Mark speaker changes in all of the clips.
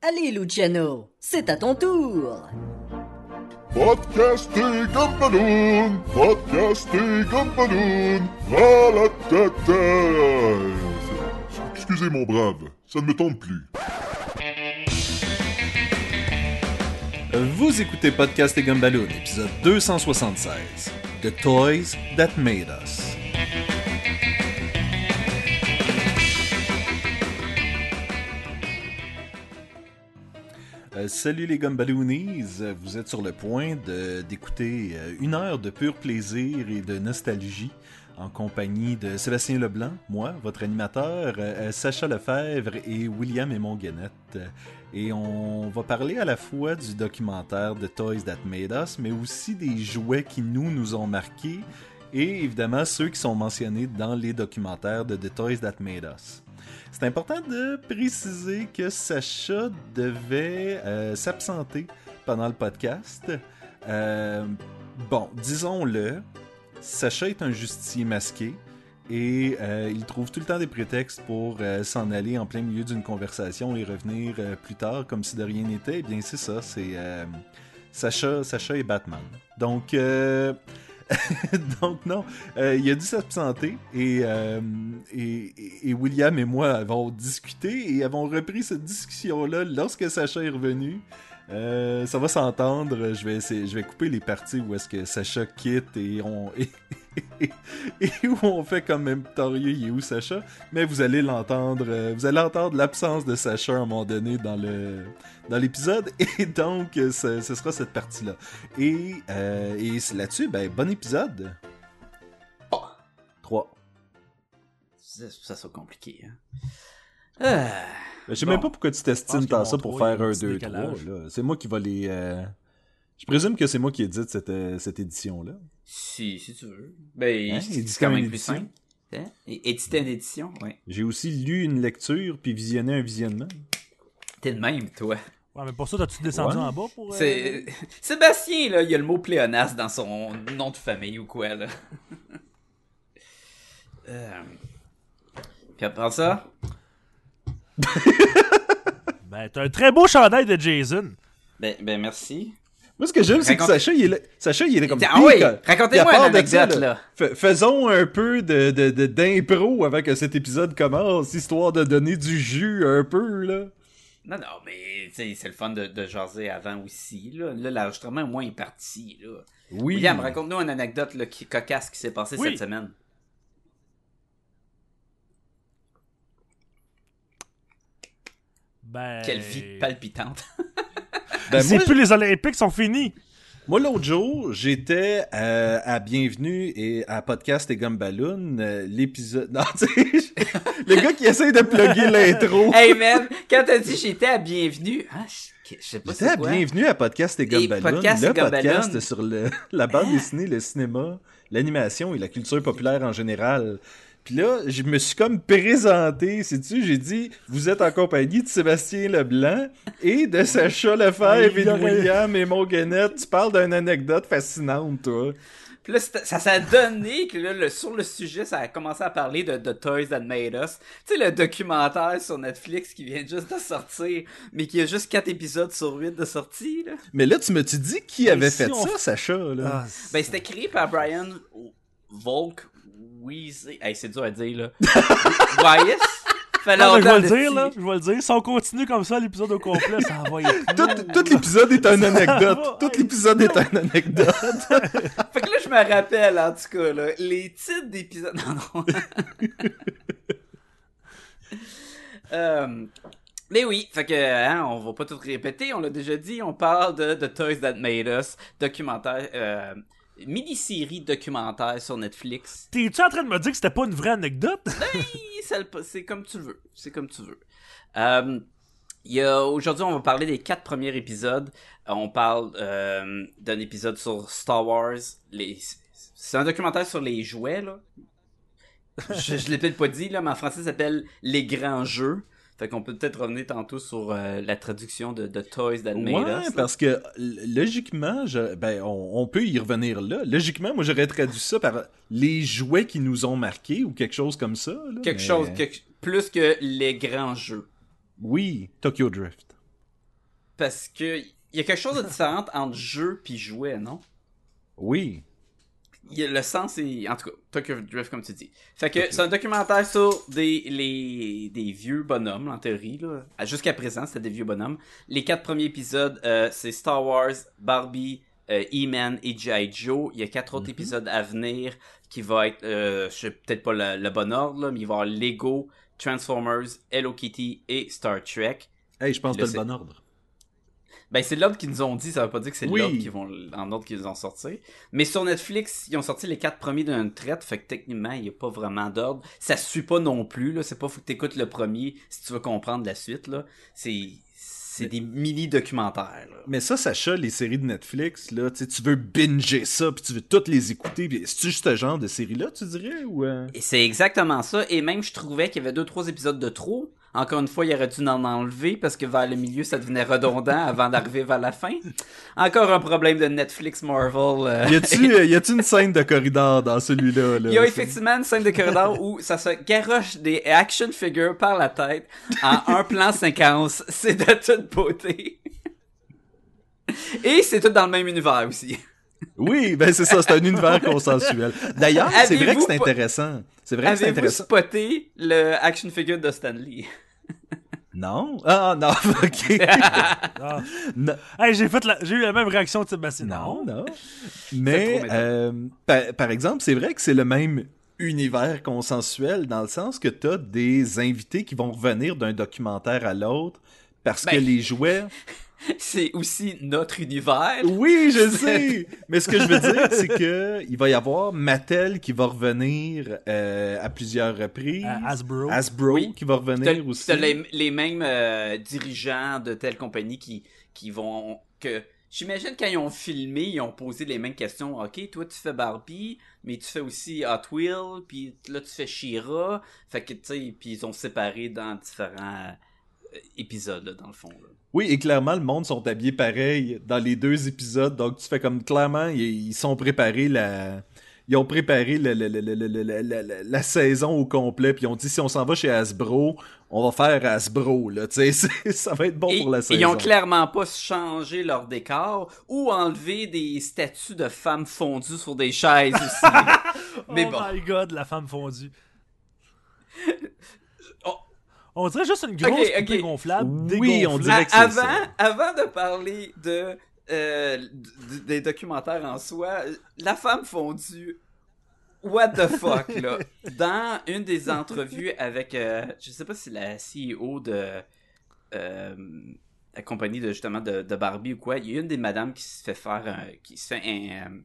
Speaker 1: Allez, Luciano, c'est à ton tour.
Speaker 2: Podcasté Gumballoon, podcasté Gumballoon, à la tête. Excusez mon brave, ça ne me tombe plus.
Speaker 3: Vous écoutez Podcast et Gumballoon, épisode 276. The Toys That Made Us. Euh, salut les Gumballoonies, vous êtes sur le point de- d'écouter euh, une heure de pur plaisir et de nostalgie en compagnie de Sébastien Leblanc, moi, votre animateur, euh, Sacha Lefebvre et William Aymon Guenette. Et on va parler à la fois du documentaire The Toys That Made Us, mais aussi des jouets qui nous, nous ont marqués, et évidemment ceux qui sont mentionnés dans les documentaires de The Toys That Made Us. C'est important de préciser que Sacha devait euh, s'absenter pendant le podcast. Euh, bon, disons-le, Sacha est un justicier masqué et euh, il trouve tout le temps des prétextes pour s'en aller en plein milieu d'une conversation et revenir plus tard comme si de rien n'était. Eh bien, c'est ça, c'est Sacha, Sacha et Batman. Donc, donc non, euh, il a dû s'absenter et, euh, et, et- et William et moi avons discuté et avons repris cette discussion-là lorsque Sacha est revenu. Euh, ça va s'entendre. Je vais essayer, je vais couper les parties où est-ce que Sacha quitte et on et, où on fait comme même il est où Sacha? Mais vous allez l'entendre. euh, vous allez entendre l'absence de Sacha à un moment donné dans le dans l'épisode et donc euh, ce, ce sera cette partie-là. Et, euh, et là-dessus, ben bon épisode. 3.
Speaker 4: Ça, ça compliqué. Hein. Ah.
Speaker 3: Je sais
Speaker 4: Bon.
Speaker 3: même pas pourquoi tu t'estimes tant ça pour faire
Speaker 5: un
Speaker 3: un
Speaker 5: petit
Speaker 3: 2, 3.
Speaker 5: décalage.
Speaker 3: C'est moi qui va les. euh, Je présume que c'est moi qui édite cette, euh, cette édition-là.
Speaker 4: Si, si tu veux. Ben,
Speaker 3: Hein,
Speaker 4: c'est quand même plus
Speaker 3: édition?
Speaker 4: simple. Hein? Éditer une édition, oui.
Speaker 3: J'ai aussi lu une lecture puis visionné un visionnement.
Speaker 4: T'es de même, toi.
Speaker 5: Ouais, mais pour ça, t'as-tu descendu
Speaker 3: Ouais.
Speaker 5: en bas pour. euh,
Speaker 4: C'est... Sébastien, là, il y a le mot pléonasme dans son nom de famille ou quoi, là. Euh, Puis après ça,
Speaker 5: Ben, t'as un très beau chandail de Jason.
Speaker 4: ben, ben merci.
Speaker 3: Moi, ce que j'aime, c'est que Sacha, il est là- Sacha, il est comme.
Speaker 4: Ah oui, racontez-moi une
Speaker 3: ça,
Speaker 4: anecdote, là.
Speaker 3: fa- Faisons un peu de, de, de- d'impro avant que cet épisode commence, histoire de donner du jus un peu, là.
Speaker 4: Non, non, mais c'est le fun de, de jaser avant aussi, là. Là, l'enregistrement, au moins, est parti, là.
Speaker 3: Oui.
Speaker 4: William, raconte-nous une anecdote là, qui, cocasse qui s'est passée
Speaker 5: Oui.
Speaker 4: cette semaine.
Speaker 5: Ben.
Speaker 4: Quelle vie palpitante.
Speaker 3: Ben,
Speaker 5: c'est
Speaker 3: moi,
Speaker 5: plus les Olympiques sont finis.
Speaker 3: Moi, l'autre jour, j'étais euh, à Bienvenue et à Podcast et Gumballoon, euh, l'épisode... Non, tu sais, le gars qui essaye de plugger l'intro.
Speaker 4: hey man, quand t'as dit j'étais à bienvenue, ah, je, je sais pas
Speaker 3: J'étais à
Speaker 4: quoi.
Speaker 3: Bienvenue à Podcast et Gumballoon,
Speaker 4: Podcast
Speaker 3: le
Speaker 4: et Gumballoon.
Speaker 3: podcast sur le, la bande dessinée, le cinéma, l'animation et la culture populaire en général. Puis là, je me suis comme présenté, sais-tu, j'ai dit, vous êtes en compagnie de Sébastien Leblanc et de Sacha Lefebvre et de William et Guenette. Tu parles d'une anecdote fascinante, toi.
Speaker 4: Puis là, ça s'est donné que là, le- sur le sujet, ça a commencé à parler de The Toys That Made Us. Tu sais, le documentaire sur Netflix qui vient juste de sortir, mais qui a juste 4 épisodes sur 8 de sortie, là.
Speaker 3: Mais là, tu me-tu dis qui avait
Speaker 5: si
Speaker 3: fait
Speaker 5: on
Speaker 3: ça, Sacha, là?
Speaker 5: Ah,
Speaker 4: Ben, c'était créé par Brian Volk Weezy. Hey, c'est dur à dire, là. Wyeth? Fait
Speaker 5: non, mais je vais le dire,
Speaker 4: si-
Speaker 5: là. Je vais le dire. Si on continue comme ça l'épisode au complet, ça va être.
Speaker 3: Tout, tout l'épisode est une anecdote.
Speaker 5: va,
Speaker 3: Tout l'épisode est une anecdote.
Speaker 4: Fait que là, je me rappelle, en tout cas, là, les titres d'épisodes. Non, non. Euh, mais oui, fait que, hein, on va pas tout répéter, on l'a déjà dit, on parle de The Toys That Made Us, documentaire, euh, mini-série documentaire sur Netflix.
Speaker 5: T'es-tu en train de me dire que c'était pas une vraie anecdote?
Speaker 4: Le- C'est comme tu veux, c'est comme tu veux. Euh, Aujourd'hui, on va parler des quatre premiers épisodes. On parle euh, d'un épisode sur Star Wars. Les... C'est un documentaire sur les jouets, là. je je l'ai peut-être pas dit, là, mais en français, ça s'appelle Les Grands Jeux. Fait qu'on peut peut-être revenir tantôt sur euh, la traduction de, de Toys That Made
Speaker 3: Ouais,
Speaker 4: Us.
Speaker 3: parce que logiquement, je- ben, on, on peut y revenir là. Logiquement, moi, j'aurais traduit ça par les jouets qui nous ont marqués ou quelque chose comme ça. là,
Speaker 4: Quelque
Speaker 3: mais-
Speaker 4: chose, quelque- plus que les grands jeux.
Speaker 3: Oui, Tokyo Drift.
Speaker 4: parce que il y a quelque chose de différent entre jeu puis jouet, non?
Speaker 3: Oui.
Speaker 4: Le sens est en tout cas Tokyo Drift comme tu dis. Fait que c'est un documentaire sur des les des vieux bonhommes en théorie là. Jusqu'à présent c'était des vieux bonhommes. Les quatre premiers épisodes euh, c'est Star Wars, Barbie, euh, E-Man et G.I. Joe. Il y a quatre autres épisodes à venir qui va être euh, je sais peut-être pas le, le bon ordre là, mais il va y avoir Lego, Transformers, Hello Kitty et Star Trek.
Speaker 3: Hey, je pense que t'as le
Speaker 4: c'est-
Speaker 3: bon ordre.
Speaker 4: Ben, c'est l'ordre qu'ils nous ont dit, ça veut pas dire que c'est
Speaker 3: Oui.
Speaker 4: l'ordre qu'ils vont, en ordre qu'ils ont sorti. Mais sur Netflix, ils ont sorti les quatre premiers d'une traite, fait que techniquement, il y a pas vraiment d'ordre. Ça suit pas non plus, là. C'est pas faut que t'écoutes le premier si tu veux comprendre la suite, là. C'est, c'est des mini-documentaires.
Speaker 3: Mais ça, Sacha, les séries de Netflix, là, tu veux binger ça, puis tu veux toutes les écouter. C'est-tu juste ce genre de série-là, tu dirais, ou... euh?
Speaker 4: C'est exactement ça. Et même, je trouvais qu'il y avait deux, trois épisodes de trop. Encore une fois, il aurait dû en enlever parce que vers le milieu, ça devenait redondant avant d'arriver vers la fin. Encore un problème de Netflix Marvel. euh,
Speaker 3: Y a-tu euh, une scène de corridor dans celui-là? Là?
Speaker 4: Il y a effectivement une scène de corridor où ça se garoche des action figures par la tête en un plan séquence. C'est de toute beauté. Et c'est tout dans le même univers aussi.
Speaker 3: Oui, ben c'est ça, c'est un univers consensuel. D'ailleurs, c'est vrai que c'est intéressant. C'est vrai que c'est
Speaker 4: Avez-vous
Speaker 3: intéressant.
Speaker 4: spoté le action figure de Stanley?
Speaker 3: Non? Ah, non, ok.
Speaker 5: Ah.
Speaker 3: non,
Speaker 5: Hey, j'ai fait la... j'ai eu la même réaction de Sébastien.
Speaker 3: non, non. Mais, euh, par, par exemple, c'est vrai que c'est le même univers consensuel dans le sens que t'as des invités qui vont revenir d'un documentaire à l'autre parce que
Speaker 4: Ben.
Speaker 3: les jouets...
Speaker 4: C'est aussi notre univers.
Speaker 3: Oui, je sais. Mais ce que je veux dire, c'est que il va y avoir Mattel qui va revenir euh, à plusieurs reprises.
Speaker 5: Euh, Hasbro.
Speaker 3: Hasbro
Speaker 4: Oui.
Speaker 3: qui va
Speaker 4: T'as
Speaker 3: revenir aussi.
Speaker 4: t'as les, les mêmes euh, dirigeants de telle compagnie qui, qui vont... que J'imagine quand ils ont filmé, ils ont posé les mêmes questions. Ok, toi tu fais Barbie, mais tu fais aussi Hot Wheels, puis là tu fais Shira. Fait que tu sais, puis ils ont séparé dans différents épisode, dans le fond.
Speaker 3: Oui, et clairement, le monde sont habillés pareil dans les deux épisodes. Donc, tu fais comme clairement, ils, sont préparés la. Ils ont préparé le, le, le, la, saison au complet, puis ils ont dit si on s'en va chez Hasbro, on va faire Hasbro. Là, ça va être bon pour la saison.
Speaker 4: Ils ont clairement pas changé leur décor ou enlevé des statues de femmes fondues sur des chaises aussi. Mais
Speaker 5: oh
Speaker 4: bon.
Speaker 5: my god, la femme fondue. On dirait juste une grosse
Speaker 4: Ok,
Speaker 5: poupée
Speaker 4: ok.
Speaker 5: gonflable.
Speaker 3: Oui, on dirait que c'est
Speaker 4: avant,
Speaker 3: ça.
Speaker 4: avant de parler de, euh, d- des documentaires en soi, la femme fondue, what the fuck, là? Dans une des entrevues avec, euh, je sais pas si la CEO de euh, la compagnie de justement de, de Barbie ou quoi, il y a une des madames qui se fait faire, un- qui se fait un, euh,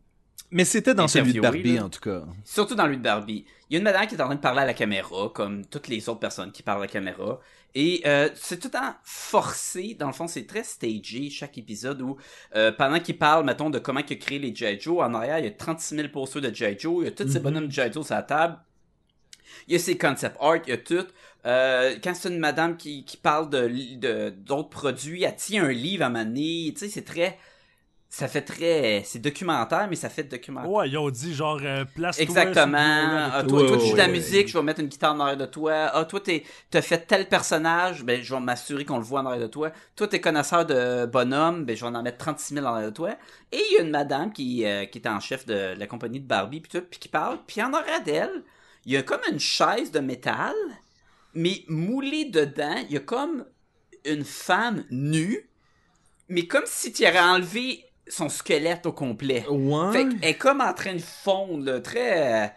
Speaker 3: Mais c'était dans celui de Barbie,
Speaker 4: là.
Speaker 3: en tout cas.
Speaker 4: Surtout dans lui de Barbie. Il y a une madame qui est en train de parler à la caméra, comme toutes les autres personnes qui parlent à la caméra. Et euh, c'est tout le temps forcé. Dans le fond, c'est très stagé, chaque épisode, où euh, pendant qu'il parle, mettons, de comment il a créé les G.I. Joe, en arrière, il y a 36 000 posters de G.I. Joe, il y a tous ces
Speaker 3: Mhm.
Speaker 4: bonhommes de G.I. Joe sur la table. Il y a ses concept art, il y a tout. Euh, quand c'est une madame qui, qui parle de- d'autres produits, elle tient un livre à maner. Tu sais, c'est très... Ça fait très... C'est documentaire, mais ça fait documentaire.
Speaker 5: Ouais, ils ont dit genre euh, place
Speaker 4: Exactement. Ah, toi,
Speaker 3: Ouais,
Speaker 4: toi, tu
Speaker 3: ouais,
Speaker 4: joues de la
Speaker 3: ouais.
Speaker 4: musique, je vais mettre une guitare en arrière de toi. Ah, toi, t'es, t'as fait tel personnage, ben, je vais m'assurer qu'on le voit en arrière de toi. Toi, t'es connaisseur de bonhomme, ben, je vais en mettre 36 000 en arrière de toi. Et il y a une madame qui, euh, qui est en chef de la compagnie de Barbie, puis tout, puis qui parle. Puis en arrière d'elle, il y a comme une chaise de métal, mais moulée dedans, il y a comme une femme nue, mais comme si tu aurais enlevé son squelette au complet.
Speaker 3: Ouais.
Speaker 4: Fait qu'elle est comme en train de fondre, là, très euh,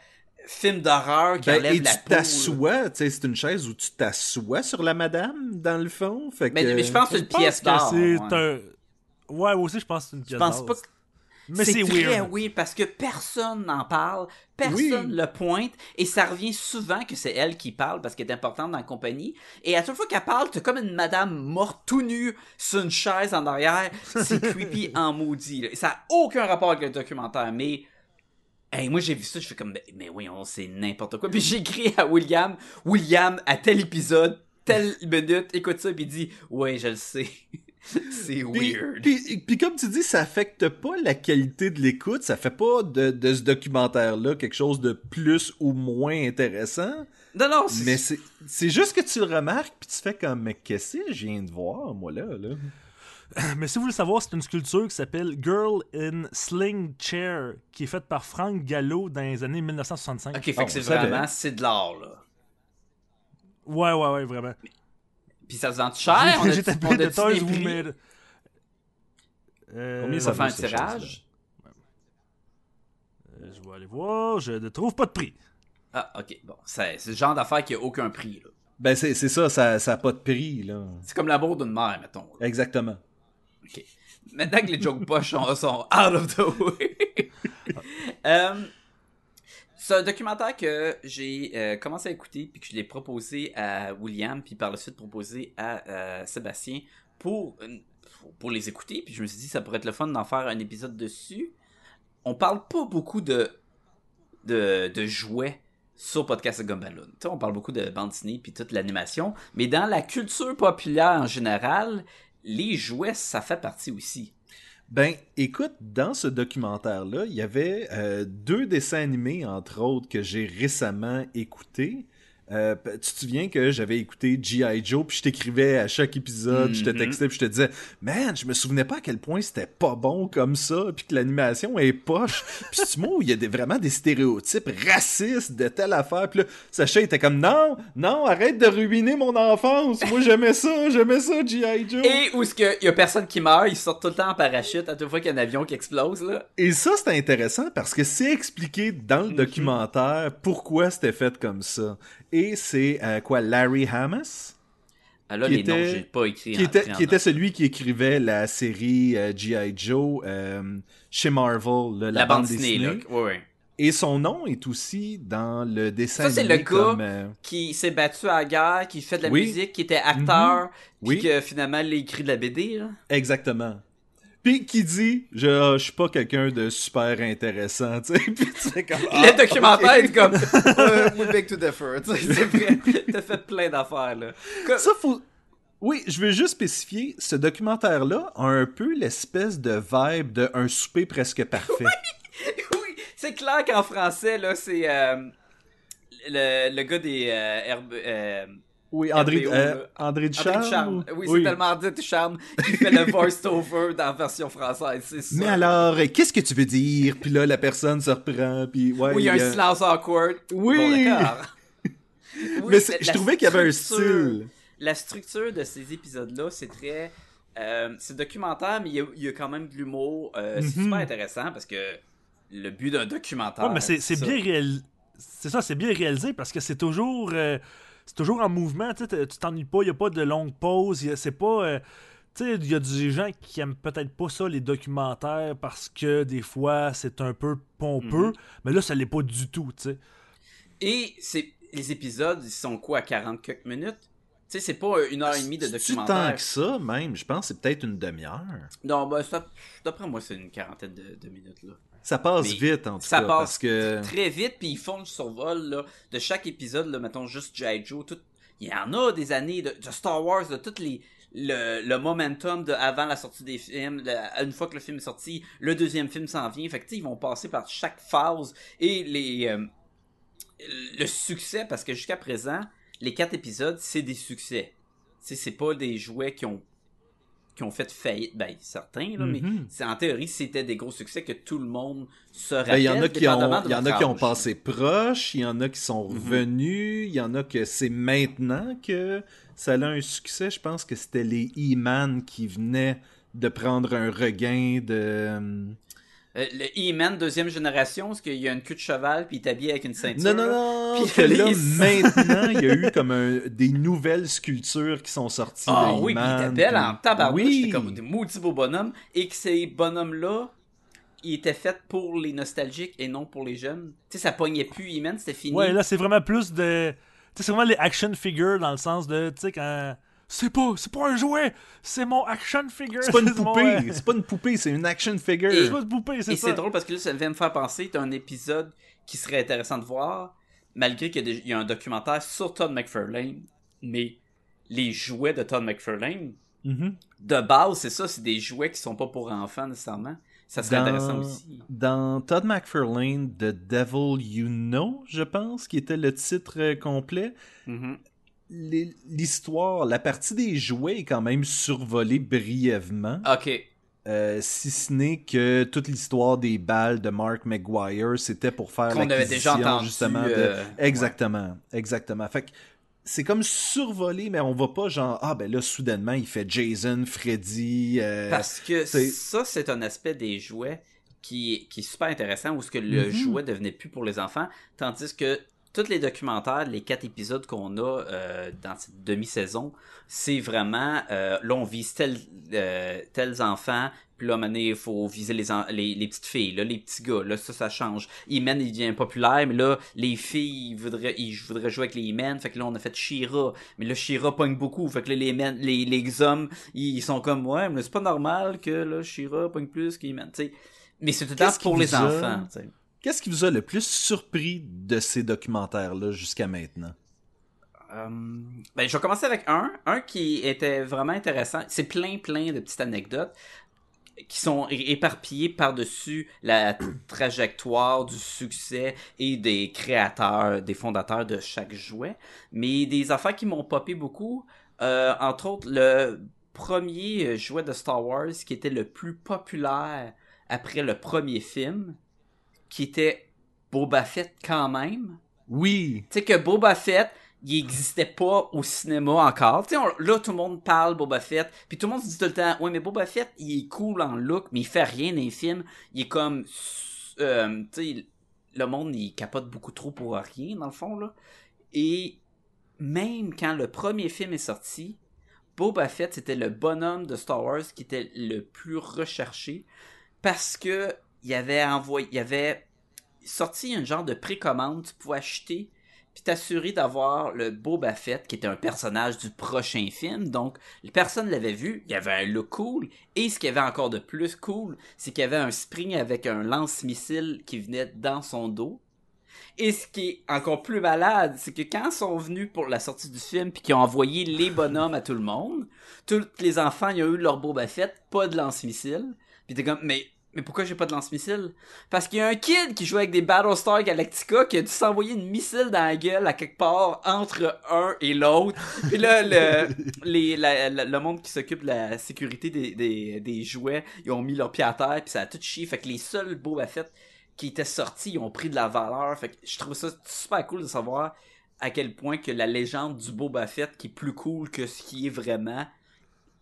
Speaker 4: film d'horreur qui
Speaker 3: Ben,
Speaker 4: enlève
Speaker 3: et
Speaker 4: la
Speaker 3: tu t'assois, tu sais, c'est une chaise où tu t'assois sur la madame, dans le fond. Fait que...
Speaker 4: Mais, mais je pense que c'est une
Speaker 5: Je pense
Speaker 4: pièce d'or.
Speaker 5: c'est
Speaker 4: ouais.
Speaker 5: un. Ouais, moi aussi, je pense que c'est une
Speaker 4: Je
Speaker 5: pièce
Speaker 4: pense
Speaker 5: d'or.
Speaker 4: pas que
Speaker 5: Mais c'est
Speaker 4: très
Speaker 5: weird.
Speaker 4: weird parce que personne n'en parle, personne
Speaker 3: Oui.
Speaker 4: le pointe et ça revient souvent que c'est elle qui parle parce qu'elle est importante dans la compagnie et à chaque fois qu'elle parle, t'as comme une madame morte tout nue sur une chaise en arrière, c'est creepy en maudit. là. Ça a aucun rapport avec le documentaire mais Hey, moi j'ai vu ça, je fais comme mais, mais oui, on c'est n'importe quoi. Puis j'ai écrit à William, William à tel épisode, telle minute, écoute ça puis il dit "Ouais, je le sais." C'est weird.
Speaker 3: puis- puis comme tu dis, ça affecte pas la qualité de l'écoute, ça fait pas de, de ce documentaire-là quelque chose de plus ou moins intéressant,
Speaker 4: Non, non, c'est...
Speaker 3: mais c'est c'est juste que tu le remarques puis tu fais comme mais qu'est-ce que je viens de voir moi là là?
Speaker 5: Mais si vous voulez savoir, c'est une sculpture qui s'appelle Girl in Sling Chair, qui est faite par Frank Gallo dans les années 1965.
Speaker 4: Ok, fait
Speaker 3: Ah,
Speaker 4: que c'est vraiment, c'est de l'art, là.
Speaker 5: Ouais, ouais, ouais, vraiment.
Speaker 4: Puis ça se vend cher? On
Speaker 5: J'ai
Speaker 4: a
Speaker 5: tapé de Toys
Speaker 4: des
Speaker 5: Who
Speaker 4: prix?
Speaker 5: Made. Euh,
Speaker 3: Combien
Speaker 4: Ça fait un tirage?
Speaker 5: euh, Je vais aller voir, je ne trouve pas de prix.
Speaker 4: Ah, ok, bon. C'est le genre d'affaire qui a aucun prix, là.
Speaker 3: Ben c'est c'est ça, ça ça a pas de prix là.
Speaker 4: C'est comme l'amour d'une mère, mettons. là.
Speaker 3: Exactement.
Speaker 4: Ok. Maintenant que les jokes poches sont, sont out of the way. Euh, c'est un documentaire que j'ai euh, commencé à écouter puis que je l'ai proposé à William puis par la suite proposé à euh, Sébastien pour, euh, pour les écouter puis je me suis dit ça pourrait être le fun d'en faire un épisode dessus. On parle pas beaucoup de de, jouets sur Podcast Gumballoon. On parle beaucoup de bande dessinée puis toute l'animation, mais dans la culture populaire en général, les jouets, ça fait partie aussi.
Speaker 3: Ben, écoute, dans ce documentaire-là, il y avait euh, deux dessins animés, entre autres, que j'ai récemment écoutés. Euh, tu te souviens que j'avais écouté G.I. Joe, puis je t'écrivais à chaque épisode, je te
Speaker 4: Mhm.
Speaker 3: textais, puis je te disais, man, je me souvenais pas à quel point c'était pas bon comme ça, puis que l'animation est poche. puis tu vois, il y a des, vraiment des stéréotypes racistes de telle affaire. Puis là, Sacha était comme, non, non, arrête de ruiner mon enfance. Moi, j'aimais ça, j'aimais ça, G.I. Joe.
Speaker 4: Et où est-ce qu'il y a personne qui meurt, ils sortent tout le temps en parachute à chaque fois qu'il y a un avion qui explose, là.
Speaker 3: Et ça, c'est intéressant parce que c'est expliqué dans le
Speaker 4: Mhm.
Speaker 3: documentaire pourquoi c'était fait comme ça. Et c'est euh, quoi, Larry Hamas?
Speaker 4: Ah là,
Speaker 3: Qui
Speaker 4: les noms,
Speaker 3: était-
Speaker 4: j'ai pas écrit
Speaker 3: Qui
Speaker 4: en-
Speaker 3: était, qui celui qui écrivait la série euh, G.I. Joe euh, chez Marvel, là, la,
Speaker 4: la,
Speaker 3: bande,
Speaker 4: bande dessinée,
Speaker 3: dessinée.
Speaker 4: là. Ouais, ouais.
Speaker 3: Et son nom est aussi dans le dessin
Speaker 4: Ça, c'est
Speaker 3: animé
Speaker 4: le gars
Speaker 3: comme, euh,
Speaker 4: Qui s'est battu à la guerre, qui fait de la
Speaker 3: Oui.
Speaker 4: Musique, qui était acteur, puis
Speaker 3: Oui.
Speaker 4: que finalement, il a écrit de la BD, là.
Speaker 3: Exactement. Puis qui dit, je, ah, je suis pas quelqu'un de super intéressant, tu sais. Puis tu comme, ah,
Speaker 4: le documentaire
Speaker 3: ok.
Speaker 4: est comme We beg to differ. Tu sais, C'est vrai. T'as fait plein d'affaires, là. Comme-
Speaker 3: Ça, faut. Oui, je veux juste spécifier, ce documentaire-là a un peu l'espèce de vibe de un souper presque parfait.
Speaker 4: oui, c'est clair qu'en français, là, c'est euh, le, le gars des euh, herbe- euh,
Speaker 3: Oui, André,
Speaker 4: RBO,
Speaker 3: euh. André
Speaker 4: André
Speaker 3: Ducharme. Ou-
Speaker 4: Oui, c'est tellement André Ducharme qui fait le voice-over dans la version française, c'est ça.
Speaker 3: Mais alors, euh, qu'est-ce que tu veux dire? Puis là, la personne se reprend, puis ouais.
Speaker 4: Oui, il y a un
Speaker 3: euh,
Speaker 4: silence awkward.
Speaker 3: Oui.
Speaker 4: Bon, d'accord. Oui,
Speaker 3: Mais je trouvais qu'il y avait un
Speaker 4: structure-
Speaker 3: style.
Speaker 4: La structure de ces épisodes-là, c'est très... euh, c'est documentaire, mais il y, a, il y a quand même de l'humour. euh, C'est
Speaker 5: Mhm.
Speaker 4: super intéressant parce que le but d'un documentaire...
Speaker 5: Ouais, mais c'est bien réalisé. C'est ça, c'est bien réalisé parce que c'est toujours. C'est toujours en mouvement, tu t'ennuies pas, il n'y a pas de longue pause, c'est pas. euh, tu sais, il y a des gens qui aiment peut-être pas ça, les documentaires, parce que des fois, c'est un peu pompeux,
Speaker 4: Mhm.
Speaker 5: mais là, ça l'est pas du tout, tu sais.
Speaker 4: Et c'est les épisodes, ils sont quoi, à 40 quelques minutes? Tu sais, c'est pas une heure et demie de
Speaker 3: C'est-tu
Speaker 4: documentaire.
Speaker 3: tant que ça, même? Je pense que c'est peut-être une demi-heure.
Speaker 4: Non, ben, ça- d'après moi, c'est une quarantaine de, de minutes, là.
Speaker 3: Ça passe
Speaker 4: Mais
Speaker 3: vite, en tout
Speaker 4: ça
Speaker 3: cas.
Speaker 4: passe
Speaker 3: parce que...
Speaker 4: Très vite, puis ils font le survol, là, de chaque épisode, là, mettons, juste G.I. Joe, tout... Il y en a des années de, de Star Wars, de toutes les... Le, le momentum de avant la sortie des films, le- une fois que le film est sorti, le deuxième film s'en vient. Fait que, ils vont passer par chaque phase et les... euh, le succès, parce que jusqu'à présent, les quatre épisodes, c'est des succès. C'est pas des jouets qui ont qui ont fait faillite, ben certains là, mais
Speaker 5: Mhm.
Speaker 4: c'est en théorie c'était des gros succès que tout le monde se rappelle.
Speaker 3: Ben, Il y en a qui ont, il y en a
Speaker 4: votre
Speaker 3: qui ont passé proche, il y en a qui sont
Speaker 4: Mhm.
Speaker 3: revenus, il y en a que c'est maintenant que ça a un succès. Je pense que c'était les E-Man qui venaient de prendre un regain de...
Speaker 4: Euh, le E-Man deuxième génération, parce qu'il y a une queue de cheval puis il est habillé avec une ceinture.
Speaker 3: Non, non, non,
Speaker 4: Puis
Speaker 3: que là,
Speaker 4: les-
Speaker 3: maintenant, il y a eu comme un- des nouvelles sculptures qui sont sorties
Speaker 4: Ah
Speaker 3: de
Speaker 4: oui, puis il était belle
Speaker 3: puis-
Speaker 4: en tabarnouche,
Speaker 3: Oui.
Speaker 4: c'était comme des maudits beaux bonhommes, et que ces bonhommes-là, ils étaient faits pour les nostalgiques et non pour les jeunes. Tu sais, ça pognait plus E-Man, c'était fini.
Speaker 5: Ouais, là, c'est vraiment plus de. Tu sais, c'est vraiment les action figures dans le sens de. Tu sais, quand. C'est pas, c'est pas un jouet, c'est mon action figure.
Speaker 3: C'est pas une poupée,
Speaker 5: euh,
Speaker 3: c'est pas une poupée, c'est une action figure.
Speaker 5: C'est pas une poupée, c'est
Speaker 4: Et
Speaker 5: ça.
Speaker 4: c'est drôle parce que là, ça vient me faire penser, t'as un épisode qui serait intéressant de voir, malgré qu'il y y a un documentaire sur Todd McFarlane, mais les jouets de Todd McFarlane,
Speaker 3: Mhm.
Speaker 4: de base, c'est ça, c'est des jouets qui sont pas pour enfants nécessairement. Ça serait
Speaker 3: Dans-
Speaker 4: intéressant aussi.
Speaker 3: Dans Todd McFarlane, The Devil You Know, je pense, qui était le titre euh, complet,
Speaker 4: Mhm.
Speaker 3: l'hi- l'histoire, la partie des jouets est quand même survolée brièvement.
Speaker 4: Ok.
Speaker 3: Euh, si ce n'est que toute l'histoire des balles de Mark McGuire, c'était pour faire
Speaker 4: Qu'on avait déjà entendu.
Speaker 3: justement de...
Speaker 4: euh,
Speaker 3: Exactement, exactement. Fait que c'est comme survolé, mais on va pas genre ah ben là soudainement il fait Jason, Freddy. euh,
Speaker 4: Parce que ça, c'est un aspect des jouets qui, qui est super intéressant, où ce que le
Speaker 3: Mhm.
Speaker 4: jouet devenait plus pour les enfants, tandis que tous les documentaires, les quatre épisodes qu'on a euh, dans cette demi-saison, c'est vraiment, euh, là, on vise tel, euh, tels enfants, puis là, il faut viser les, en- les, les petites filles, là, les petits gars, là, ça, ça change. Imen, il devient populaire, mais là, les filles, ils voudraient, ils voudraient jouer avec les Imen, fait que là, on a fait Shira, mais là, Shira pogne beaucoup, fait que là, les, men, les, les hommes, ils sont comme, ouais, mais c'est pas normal que, là, Shira pogne plus qu'Imen, tu sais. Mais c'est tout le temps pour les enfants, tu sais.
Speaker 3: Qu'est-ce qui vous a le plus surpris de ces documentaires-là jusqu'à maintenant?
Speaker 4: Euh, ben, je vais commencer avec un. Un qui était vraiment intéressant. C'est plein, plein de petites anecdotes qui sont éparpillées par-dessus la trajectoire du succès et des créateurs, des fondateurs de chaque jouet. Mais des affaires qui m'ont popé beaucoup. Euh, entre autres, le premier jouet de Star Wars qui était le plus populaire après le premier film, qui était Boba Fett quand même.
Speaker 3: Oui,
Speaker 4: Tu sais que Boba Fett, il existait pas au cinéma encore. Tu sais, là, tout le monde parle Boba Fett, puis tout le monde se dit tout le temps, ouais, mais Boba Fett, il est cool en look, mais il fait rien dans les films. Il est comme, euh, tu sais, le monde, il capote beaucoup trop pour rien, dans le fond, là. Et même quand le premier film est sorti, Boba Fett, c'était le bonhomme de Star Wars qui était le plus recherché parce que il avait envoyé, il avait sorti un genre de précommande, tu pouvais acheter puis t'assurer d'avoir le Boba Fett qui était un personnage du prochain film. Donc, personne l'avait vu, il y avait un look cool et ce qu'il y avait encore de plus cool, c'est qu'il y avait un spring avec un lance-missile qui venait dans son dos. Et ce qui est encore plus malade, c'est que quand ils sont venus pour la sortie du film puis qu'ils ont envoyé les bonhommes à tout le monde, tous les enfants, ils ont eu leur Boba Fett, pas de lance-missile. Puis t'es comme, mais, mais pourquoi j'ai pas de lance-missile? Parce qu'il y a un kid qui joue avec des Battlestar Galactica qui a dû s'envoyer une missile dans la gueule à quelque part entre un et l'autre. Puis là, le, les, la- la- le monde qui s'occupe de la sécurité des, des, des jouets, ils ont mis leur pied à terre puis ça a tout chié. Fait que les seuls Boba Fett qui étaient sortis, ils ont pris de la valeur. Fait que je trouve ça super cool de savoir à quel point que la légende du Boba Fett, qui est plus cool que ce qui est vraiment,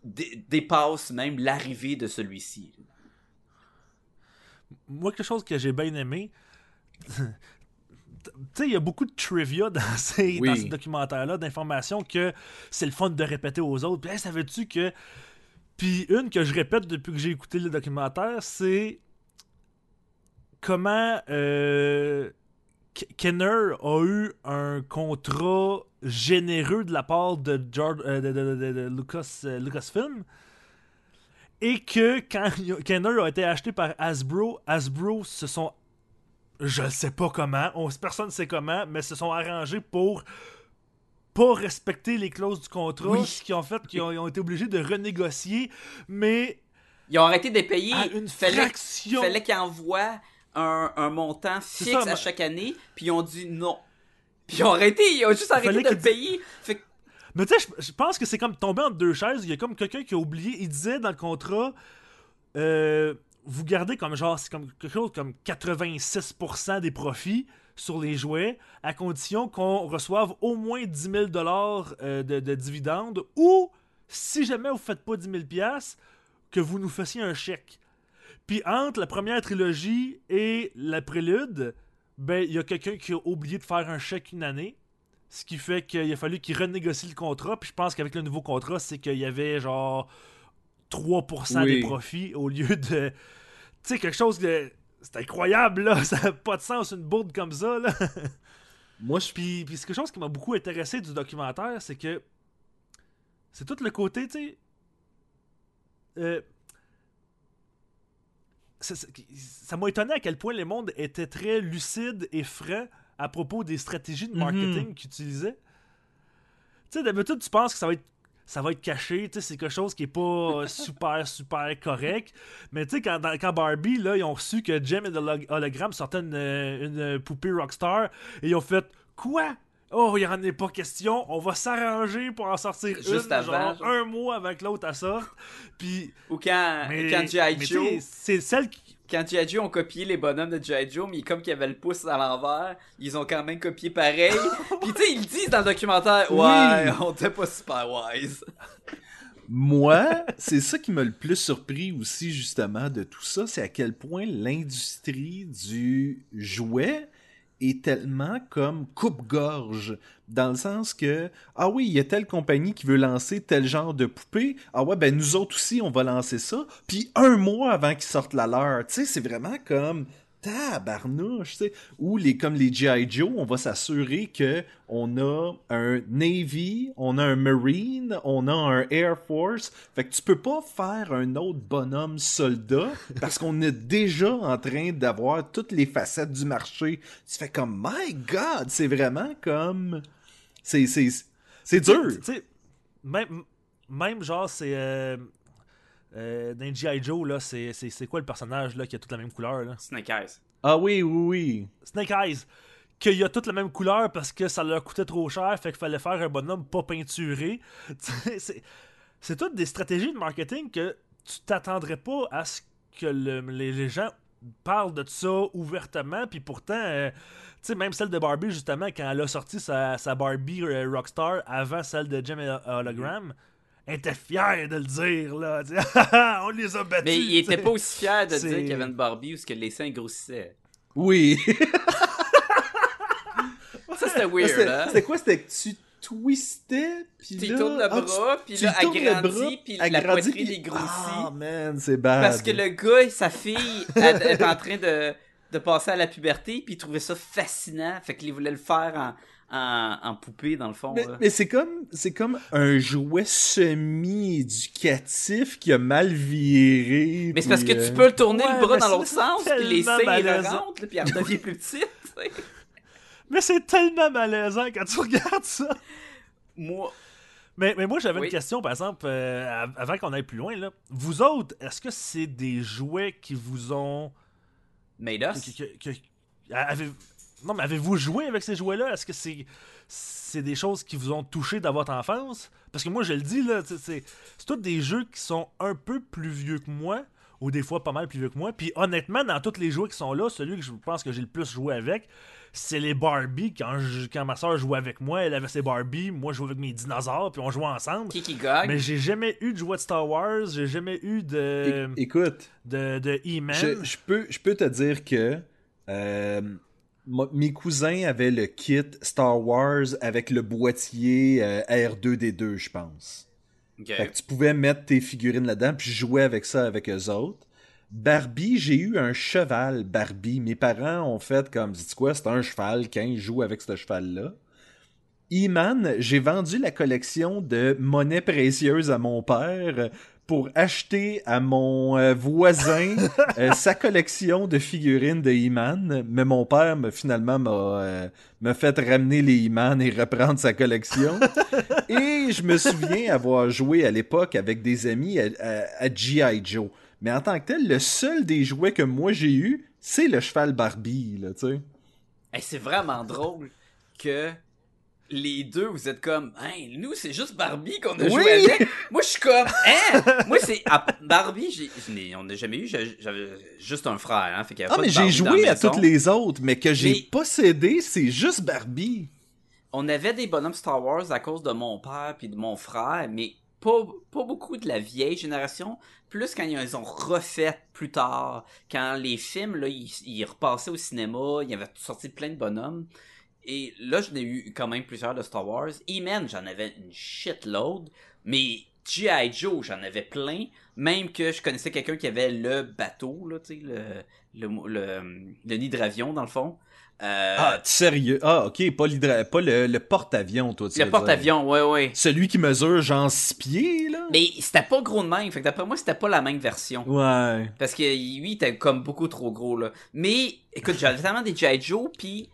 Speaker 4: dé- dépasse même l'arrivée de celui-ci.
Speaker 5: Moi, quelque chose que j'ai bien aimé. Tu sais, il y a beaucoup de trivia dans ces,
Speaker 3: Oui.
Speaker 5: dans ces documentaires-là, d'informations que c'est le fun de répéter aux autres. Puis, hey, savais-tu que. Puis, une que je répète depuis que j'ai écouté le documentaire, c'est comment euh, Kenner a eu un contrat généreux de la part de, George, euh, de, de- de- de Lucas, euh, Lucasfilm. Et que quand Kenner a été acheté par Hasbro, Hasbro se sont. Je ne sais pas comment, on, personne ne sait comment, mais se sont arrangés pour pas respecter les clauses du contrat,
Speaker 4: Oui.
Speaker 5: ce qui ont fait qu'ils ont, ils ont été obligés de renégocier, mais
Speaker 4: Ils ont arrêté de payer.
Speaker 5: à une
Speaker 4: fallait
Speaker 5: fraction.
Speaker 4: fallait qu'ils envoient un, un montant fixe
Speaker 5: ça,
Speaker 4: à chaque année, puis ils ont dit non. Puis ils ont arrêté, ils ont juste arrêté de
Speaker 5: qu'ils
Speaker 4: payer. Fait que
Speaker 5: Mais tu sais, je, pense que c'est comme tombé entre deux chaises. Il y a comme quelqu'un qui a oublié. Il disait dans le contrat, euh, vous gardez comme genre, c'est comme quelque chose comme 86% des profits sur les jouets, à condition qu'on reçoive au moins 10 000 dollars euh, de, de dividendes, ou si jamais vous faites pas 10 000 piastres, que vous nous fassiez un chèque. Puis entre la première trilogie et la prélude, ben il y a quelqu'un qui a oublié de faire un chèque une année. Ce qui fait qu'il a fallu qu'il renégocie le contrat. Puis je pense qu'avec le nouveau contrat, c'est qu'il y avait genre 3%
Speaker 3: Oui.
Speaker 5: des profits au lieu de. Tu sais, quelque chose de. C'est incroyable, là. Ça n'a pas de sens, une bourde comme ça, là.
Speaker 3: moi je
Speaker 5: Puis, puis c'est quelque chose qui m'a beaucoup intéressé du documentaire, c'est que. C'est tout le côté, tu sais. euh, ça- m'a étonné à quel point les mondes étaient très lucides et frais à propos des stratégies de marketing qu'ils utilisaient. Tu sais, d'habitude, tu penses que ça va être. ça va être caché, tu sais, c'est quelque chose qui est pas super, super correct. Mais tu sais, quand, quand Barbie, là, ils ont reçu que Jem et le holo- hologramme sortaient une, une poupée Rockstar, et ils ont fait Quoi? Oh, il en est pas question, on va s'arranger pour en sortir
Speaker 4: Juste
Speaker 5: une,
Speaker 4: avant,
Speaker 5: genre,
Speaker 4: genre.
Speaker 5: un mois avant que l'autre sorte. Puis,
Speaker 4: Ou quand,
Speaker 5: mais,
Speaker 4: quand G.I. Joe,
Speaker 5: c'est celle qui.
Speaker 4: Quand G.I. Joe ont copié les bonhommes de G.I. Joe, mais comme qu'il y avait le pouce à l'envers, ils ont quand même copié pareil. Puis tu sais, ils le disent dans le documentaire, ouais, on était pas super wise.
Speaker 3: Moi, c'est ça qui m'a le plus surpris aussi, justement, de tout ça, c'est à quel point l'industrie du jouet est tellement comme coupe-gorge. Dans le sens que, ah oui, il y a telle compagnie qui veut lancer tel genre de poupée. Ah ouais, ben nous autres aussi, on va lancer ça. Puis un mois avant qu'ils sortent la leur. Tu sais, c'est vraiment comme tabarnouche, tu sais. Ou les, comme les G.I. Joe, on va s'assurer que on a un Navy, on a un Marine, on a un Air Force. Fait que tu peux pas faire un autre bonhomme soldat parce qu'on est déjà en train d'avoir toutes les facettes du marché. Tu fais comme, my God, c'est vraiment comme... C'est, c'est, c'est dur.
Speaker 5: Tu sais, même, même genre, c'est. Euh, euh, dans G.I. Joe, là, c'est c'est- c'est quoi le personnage là, qui a toute la même couleur là?
Speaker 4: Snake Eyes.
Speaker 3: Ah oui, oui, oui.
Speaker 5: Snake Eyes. Qu'il a toute la même couleur parce que ça leur coûtait trop cher, fait qu'il fallait faire un bonhomme pas peinturé. C'est- C'est toutes des stratégies de marketing que tu t'attendrais pas à ce que le- les, les gens parlent de ça ouvertement, puis pourtant, euh, tu sais, même celle de Barbie, justement, quand elle a sorti sa, sa Barbie euh, Rockstar avant celle de et Hologram, était fière de le dire, là. On les a battus.
Speaker 4: Mais il était
Speaker 5: tu
Speaker 4: pas aussi fier de dire qu'il y avait une Barbie où ce que les seins grossissaient.
Speaker 3: Oui.
Speaker 4: Ça, c'était weird,
Speaker 3: C'était
Speaker 4: hein?
Speaker 3: c'était quoi? C'était que tu twistais, puis
Speaker 4: Tu
Speaker 3: là...
Speaker 4: tournes le
Speaker 3: ah,
Speaker 4: bras, puis
Speaker 3: tu
Speaker 4: là,
Speaker 3: le
Speaker 4: agrandis,
Speaker 3: bras,
Speaker 4: puis la
Speaker 3: agrandis,
Speaker 4: poitrine
Speaker 3: puis-
Speaker 4: est grossie.
Speaker 3: Ah, man, c'est bad.
Speaker 4: Parce que le gars, sa fille, elle, elle est en train de, de passer à la puberté, puis il trouvait ça fascinant. Fait qu'il voulait le faire en, en, en poupée, dans le fond.
Speaker 3: Mais, c'est comme c'est comme un jouet semi-éducatif qui a mal viré.
Speaker 4: Mais c'est parce que
Speaker 3: euh,
Speaker 4: tu peux le tourner
Speaker 5: Ouais,
Speaker 4: le bras dans l'autre sens, puis les seins,
Speaker 5: malaisant.
Speaker 4: rentrent, puis elle devient plus petite.
Speaker 5: Mais c'est tellement malaisant quand tu regardes ça.
Speaker 4: Moi,
Speaker 5: Mais, mais moi, j'avais
Speaker 4: Oui.
Speaker 5: une question, par exemple, euh, av- avant qu'on aille plus loin. Là. Vous autres, est-ce que c'est des jouets qui vous ont.
Speaker 4: Made Us.
Speaker 5: que- que- que- avez- Non, mais avez-vous joué avec ces jouets-là? Est-ce que c'est c'est des choses qui vous ont touché dans votre enfance? Parce que moi, je le dis, là, c'est c'est tous des jeux qui sont un peu plus vieux que moi, ou des fois pas mal plus vieux que moi. Puis honnêtement, dans tous les jouets qui sont là, celui que je pense que j'ai le plus joué avec, c'est les Barbie. Quand, je- quand ma soeur jouait avec moi, elle avait ses Barbie, moi je jouais avec mes dinosaures, puis on jouait ensemble.
Speaker 4: Kiki Gog.
Speaker 5: Mais j'ai jamais eu de jouet de Star Wars, j'ai jamais eu de,
Speaker 3: é- Écoute,
Speaker 5: de, de E-Man.
Speaker 3: je, je peux, je peux te dire que euh, mes cousins avaient le kit Star Wars avec le boîtier euh, R2D2, je pense.
Speaker 4: Ok.
Speaker 3: Fait que tu pouvais mettre tes figurines là-dedans, puis jouer avec ça avec eux autres. Barbie, j'ai eu un cheval Barbie. Mes parents ont fait comme, dis quoi, c'est un cheval, quand joue avec ce cheval-là. E-Man, j'ai vendu la collection de monnaie précieuse à mon père pour acheter à mon euh, voisin euh, sa collection de figurines de E-Man, mais mon père me, finalement m'a euh, m'a fait ramener les E-Man et reprendre sa collection. et je me souviens avoir joué à l'époque avec des amis à, à- à G.I. Joe. Mais en tant que tel, le seul des jouets que moi j'ai eu, c'est le cheval Barbie, là, tu sais.
Speaker 4: Hey, c'est vraiment drôle que les deux, vous êtes comme, hein, nous, c'est juste Barbie qu'on a
Speaker 3: Oui!
Speaker 4: joué avec. Moi, je suis comme, hein, moi, c'est, à Barbie, j'ai, je n'ai- on n'a jamais eu, j'avais juste un frère, hein, fait y
Speaker 3: Ah,
Speaker 4: pas
Speaker 3: mais j'ai
Speaker 4: Barbie
Speaker 3: joué à toutes les autres, mais que j'ai possédé, c'est juste Barbie.
Speaker 4: On avait des bonhommes Star Wars à cause de mon père puis de mon frère, mais pas, pas beaucoup de la vieille génération. Plus quand ils ont refait plus tard, quand les films, là, ils, ils repassaient au cinéma, il y avait sorti plein de bonhommes. Et là, j'en ai eu quand même plusieurs de Star Wars. E-Man, j'en avais une shitload. Mais G.I. Joe, j'en avais plein. Même que je connaissais quelqu'un qui avait le bateau, là, tu sais, le, le, le, le nid d'avion, dans le fond. Euh,
Speaker 3: Ah, sérieux? Ah, ok, pas, l'hydra- pas le, le porte-avion, toi, tu
Speaker 4: le porte-avions, ouais, ouais.
Speaker 3: Celui qui mesure genre 6 pieds, là?
Speaker 4: Mais c'était pas gros de même. Fait que d'après moi, c'était pas la même version.
Speaker 3: Ouais.
Speaker 4: Parce que lui, il était comme beaucoup trop gros, là. Mais, écoute, j'avais tellement des G.I. Joe, puis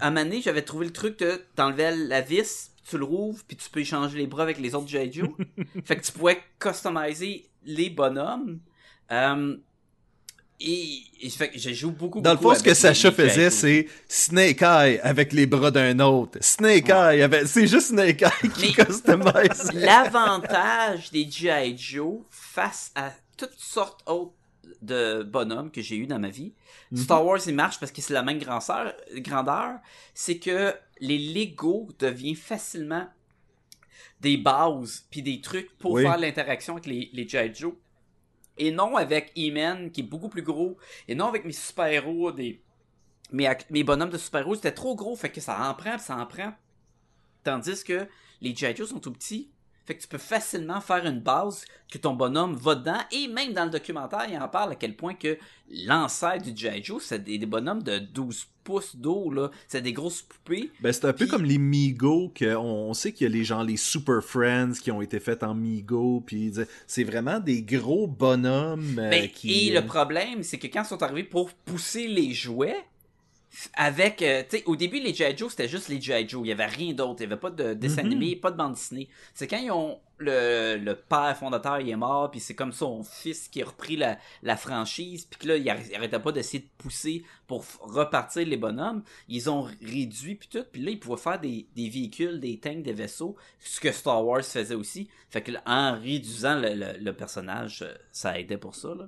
Speaker 4: à un moment donné, j'avais trouvé le truc de t'enlevais la vis, tu le rouvres, puis tu peux échanger les bras avec les autres G.I. Joe. fait que tu pouvais customiser les bonhommes. Euh, et, et fait que j'ai joué beaucoup,
Speaker 3: Dans le fond, ce que Sacha faisait, c'est Snake Eye avec les bras d'un autre. Snake Eye avec... C'est juste Snake Eye qui customise.
Speaker 4: L'avantage des G.I. Joe face à toutes sortes autres de bonhommes que j'ai eu dans ma vie,
Speaker 3: Mhm.
Speaker 4: Star Wars il marche parce que c'est la même grandeur, grandeur c'est que les Lego deviennent facilement des bases puis des trucs pour
Speaker 3: Oui.
Speaker 4: faire l'interaction avec les, les G.I. Joe. Et non avec E-Man qui est beaucoup plus gros. Et non avec mes super-héros, des... mes, mes bonhommes de super-héros, c'était trop gros, fait que ça en prend ça en prend. Tandis que les G.I. Joe sont tout petits. Fait que tu peux facilement faire une base que ton bonhomme va dedans. Et même dans le documentaire, il en parle à quel point que l'ancêtre du G.I. Joe, c'est des, des bonhommes de 12 pouces d'eau, là. C'est des grosses poupées.
Speaker 3: Ben, c'est un peu comme les Migo, que on, on sait qu'il y a les gens, les Super Friends qui ont été faits en Migo, puis c'est vraiment des gros bonhommes euh,
Speaker 4: Ben,
Speaker 3: qui...
Speaker 4: Et le problème, c'est que quand ils sont arrivés pour pousser les jouets, avec, euh, tu sais, au début, les G.I. Joe, c'était juste les G.I. Joe. Il y avait rien d'autre. Il y avait pas de dessin
Speaker 3: Mhm.
Speaker 4: animé, pas de bande dessinée. C'est quand ils ont, le, le père fondateur, il est mort, puis c'est comme son fils qui a repris la, la franchise, puis que là, il arr- il arrêtait pas d'essayer de pousser pour repartir les bonhommes. Ils ont réduit, puis tout, puis là, ils pouvaient faire des, des véhicules, des tanks, des vaisseaux, ce que Star Wars faisait aussi. Fait que là, en réduisant le, le, le personnage, euh, ça aidait pour ça, là.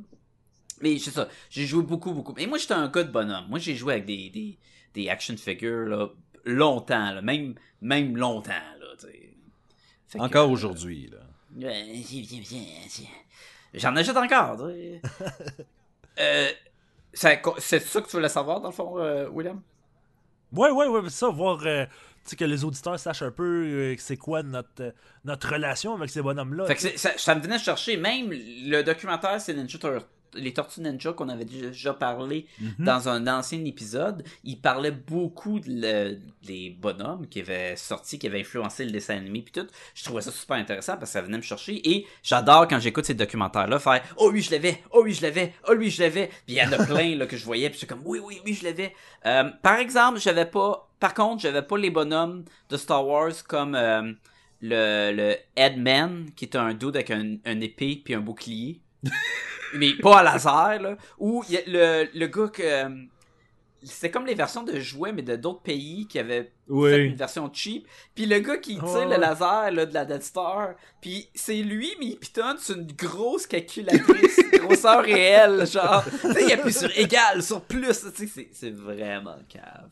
Speaker 4: Mais c'est ça, j'ai joué beaucoup, beaucoup. Et moi, j'étais un gars de bonhomme. Moi, j'ai joué avec des, des, des action figures, là, longtemps, là, même, même longtemps, là. Fait que,
Speaker 3: Encore
Speaker 4: euh,
Speaker 3: aujourd'hui, là.
Speaker 4: Ouais, viens, viens, viens, viens. J'en achète encore, euh, ça- c'est ça que tu voulais savoir, dans le fond, euh, William?
Speaker 5: Ouais, ouais, ouais, c'est ça, voir euh, tu sais, que les auditeurs sachent un peu euh, c'est quoi notre, euh, notre relation avec ces bonhommes-là.
Speaker 4: Fait que ça, ça me venait chercher, même le documentaire, c'est Ninja les Tortues Ninja qu'on avait déjà parlé
Speaker 3: Mhm.
Speaker 4: dans un ancien épisode. Il parlait beaucoup de le- des bonhommes qui avaient sorti, qui avaient influencé le dessin animé puis tout. Je trouvais ça super intéressant parce que ça venait me chercher et j'adore quand j'écoute ces documentaires-là faire Oh oui, je l'avais, oh oui, je l'avais, oh oui, je l'avais. Puis il y en a plein là, que je voyais puis j'étais comme Oui, oui, oui, je l'avais. Euh, par exemple, j'avais pas, par contre, j'avais pas les bonhommes de Star Wars comme euh, le, le Headman, qui est un dude avec un, un épée puis un bouclier. mais pas à laser, là. Ou il y a le, le gars que... euh, C'était comme les versions de jouets, mais de d'autres pays qui avaient fait
Speaker 3: Oui.
Speaker 4: une version cheap. Puis le gars qui tire
Speaker 5: Ouais,
Speaker 4: le laser là, de la Death Star, puis c'est lui, mais il pitonne sur une grosse calculatrice, grosseur réelle, genre. Tu sais, il appuie sur égal, sur plus. Tu sais, c'est- c'est vraiment cave.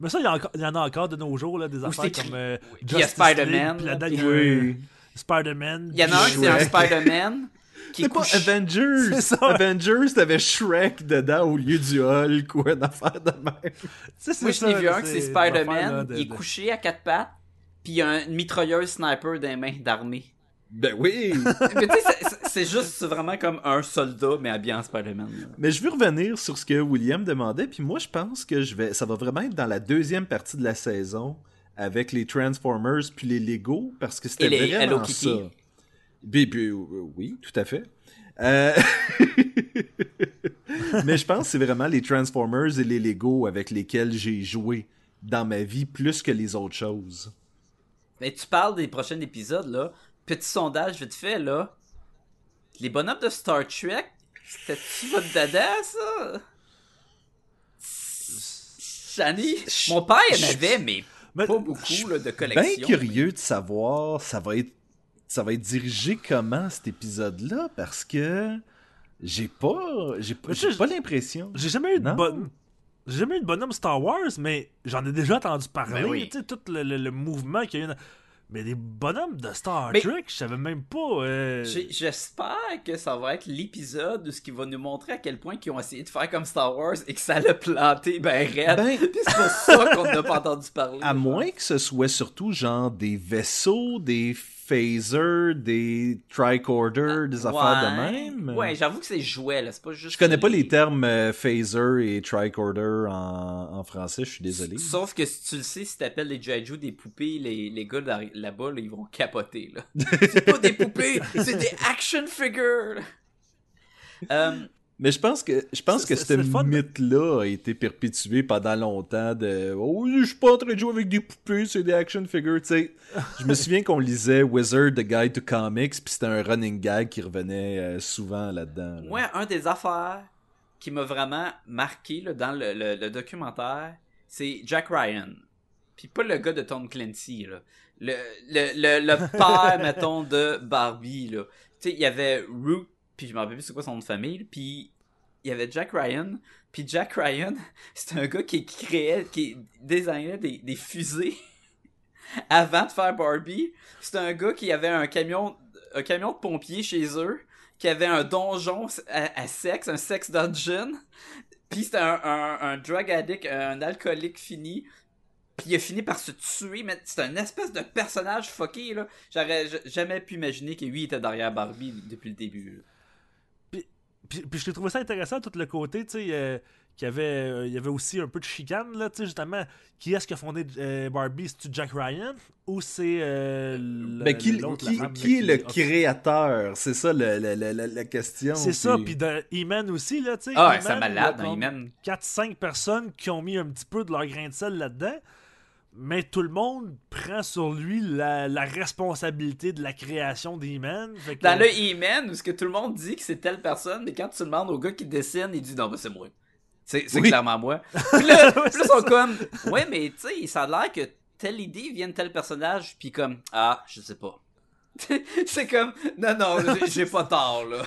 Speaker 5: Mais ça, il y, en a encore de nos jours, là, des
Speaker 4: Ou
Speaker 5: affaires
Speaker 4: c'est
Speaker 5: comme euh,
Speaker 4: Puis il y a
Speaker 5: Justice
Speaker 4: Spider-Man,
Speaker 5: League, puis
Speaker 4: là,
Speaker 5: là-dedans, il y
Speaker 4: puis-
Speaker 5: a
Speaker 3: Oui.
Speaker 5: Spider-Man.
Speaker 4: Il y en a un,
Speaker 5: puis
Speaker 4: c'est un. Spider-Man. Qui
Speaker 3: C'est pas Avengers!
Speaker 5: C'est ça.
Speaker 3: Avengers, t'avais Shrek dedans au lieu du Hulk ou une affaire de même.
Speaker 4: Moi,
Speaker 5: c'est
Speaker 4: je l'ai vu un que c'est Spider-Man.
Speaker 5: de-
Speaker 4: Il est couché à quatre pattes, puis il y a une mitrailleuse sniper dans les mains d'armée.
Speaker 3: Ben oui!
Speaker 4: Mais tu sais, c'est- juste vraiment comme un soldat, mais habillé en Spider-Man.
Speaker 3: Mais je veux revenir sur ce que William demandait, puis moi je pense que je vais, ça va vraiment être dans la deuxième partie de la saison avec les Transformers puis les Lego parce que c'était vraiment
Speaker 4: Hello Kitty.
Speaker 3: ça. Puis- puis, euh, oui, tout à fait. Euh, Mais je pense que c'est vraiment les Transformers et les Lego avec lesquels j'ai joué dans ma vie plus que les autres choses.
Speaker 4: Mais tu parles des prochains épisodes, là. Petit sondage vite fait, là. Les bonhommes de Star Trek, c'était-tu votre dada, ça? Shani? Mon père, il en avait, mais
Speaker 5: Mais-
Speaker 4: pas beaucoup, là, de
Speaker 3: Bien
Speaker 4: collection.
Speaker 3: curieux de savoir ça va être ça va être dirigé comment cet épisode-là? Parce que j'ai pas j'ai pas, pas l'impression.
Speaker 5: J'ai jamais eu de bonne. J'ai jamais eu de bonhomme Star Wars, mais j'en ai déjà entendu parler.
Speaker 4: Ben oui.
Speaker 5: Tu sais, tout le, le- le mouvement qu'il y a eu. dans- Mais des bonhommes de Star
Speaker 4: Mais-
Speaker 5: Trek, je savais même pas. euh,
Speaker 4: J'espère que ça va être l'épisode ce qui va nous montrer à quel point ils ont essayé de faire comme Star Wars et que ça l'a planté ben raide.
Speaker 3: Ben,
Speaker 4: Puis c'est pour ça qu'on n'a pas entendu parler.
Speaker 3: à moins que ce soit surtout genre des vaisseaux, des phasers, des tricorders, des affaires de même?
Speaker 4: Ouais, j'avoue que c'est jouet, là. C'est pas juste.
Speaker 3: Je connais pas les termes euh, phaser et tricorder en, en français, je suis désolé.
Speaker 4: Sauf que si tu le sais, si t'appelles les. Joe des poupées, les, les gars là- là-bas, là, ils vont capoter, là. c'est pas des poupées, c'est des action figures! Euh,
Speaker 3: Mais je pense que je pense que ce mythe-là a été perpétué pendant longtemps de Oh, je suis pas en train de jouer avec des poupées, c'est des action figures, tu sais. je me souviens qu'on lisait Wizard the Guide to Comics, puis c'était un running gag qui revenait euh, souvent là-dedans. là.
Speaker 4: Moi, un des affaires qui m'a vraiment marqué là, dans le, le- le documentaire, c'est Jack Ryan. Puis pas le gars de Tom Clancy, là. Le, le, le, le père, mettons, de Barbie, là. Tu sais, il y avait Root, puis je m'en rappelle plus c'est quoi son nom de famille, puis il y avait Jack Ryan, puis Jack Ryan, c'est un gars qui créait, qui designait des, fusées avant de faire Barbie. C'est un gars qui avait un camion, un camion de pompiers chez eux, qui avait un donjon à, sexe, un sex dungeon. Puis c'était un, drug addict, un alcoolique fini. Puis il a fini par se tuer, mais c'est un espèce de personnage fucké, là. J'aurais jamais pu imaginer que lui était derrière Barbie depuis le début.
Speaker 5: Puis, puis je trouvé ça intéressant, tout le côté, tu sais, euh, qu'il y avait, euh, il y avait aussi un peu de chicane, là, tu sais, justement, qui est-ce qui a fondé euh, Barbie? C'est-tu Jack Ryan? Ou c'est euh, le-
Speaker 3: Ben, qui,
Speaker 5: l'autre, la
Speaker 3: qui,
Speaker 5: femme,
Speaker 3: qui est le créateur? C'est ça le- le- le- le- la question.
Speaker 5: C'est ça,
Speaker 3: puis-
Speaker 5: de He-Man aussi, là, tu sais.
Speaker 4: Ah, c'est malade,
Speaker 5: il y a comme
Speaker 4: He-Man.
Speaker 5: 4-5 personnes qui ont mis un petit peu de leur grain de sel là-dedans, mais tout le monde prend sur lui la, la responsabilité de la création que-
Speaker 4: Dans le E-Man, où ce que tout le monde dit que c'est telle personne, mais quand tu demandes au gars qui dessine, il dit non, ben c'est moi. C'est
Speaker 3: Oui.
Speaker 4: clairement moi. Puis là, ils sont comme, ouais, mais tu sais, ça a l'air que telle idée vient de tel personnage, puis comme, ah, je sais pas. c'est comme, non, non, j'ai- pas tort, là.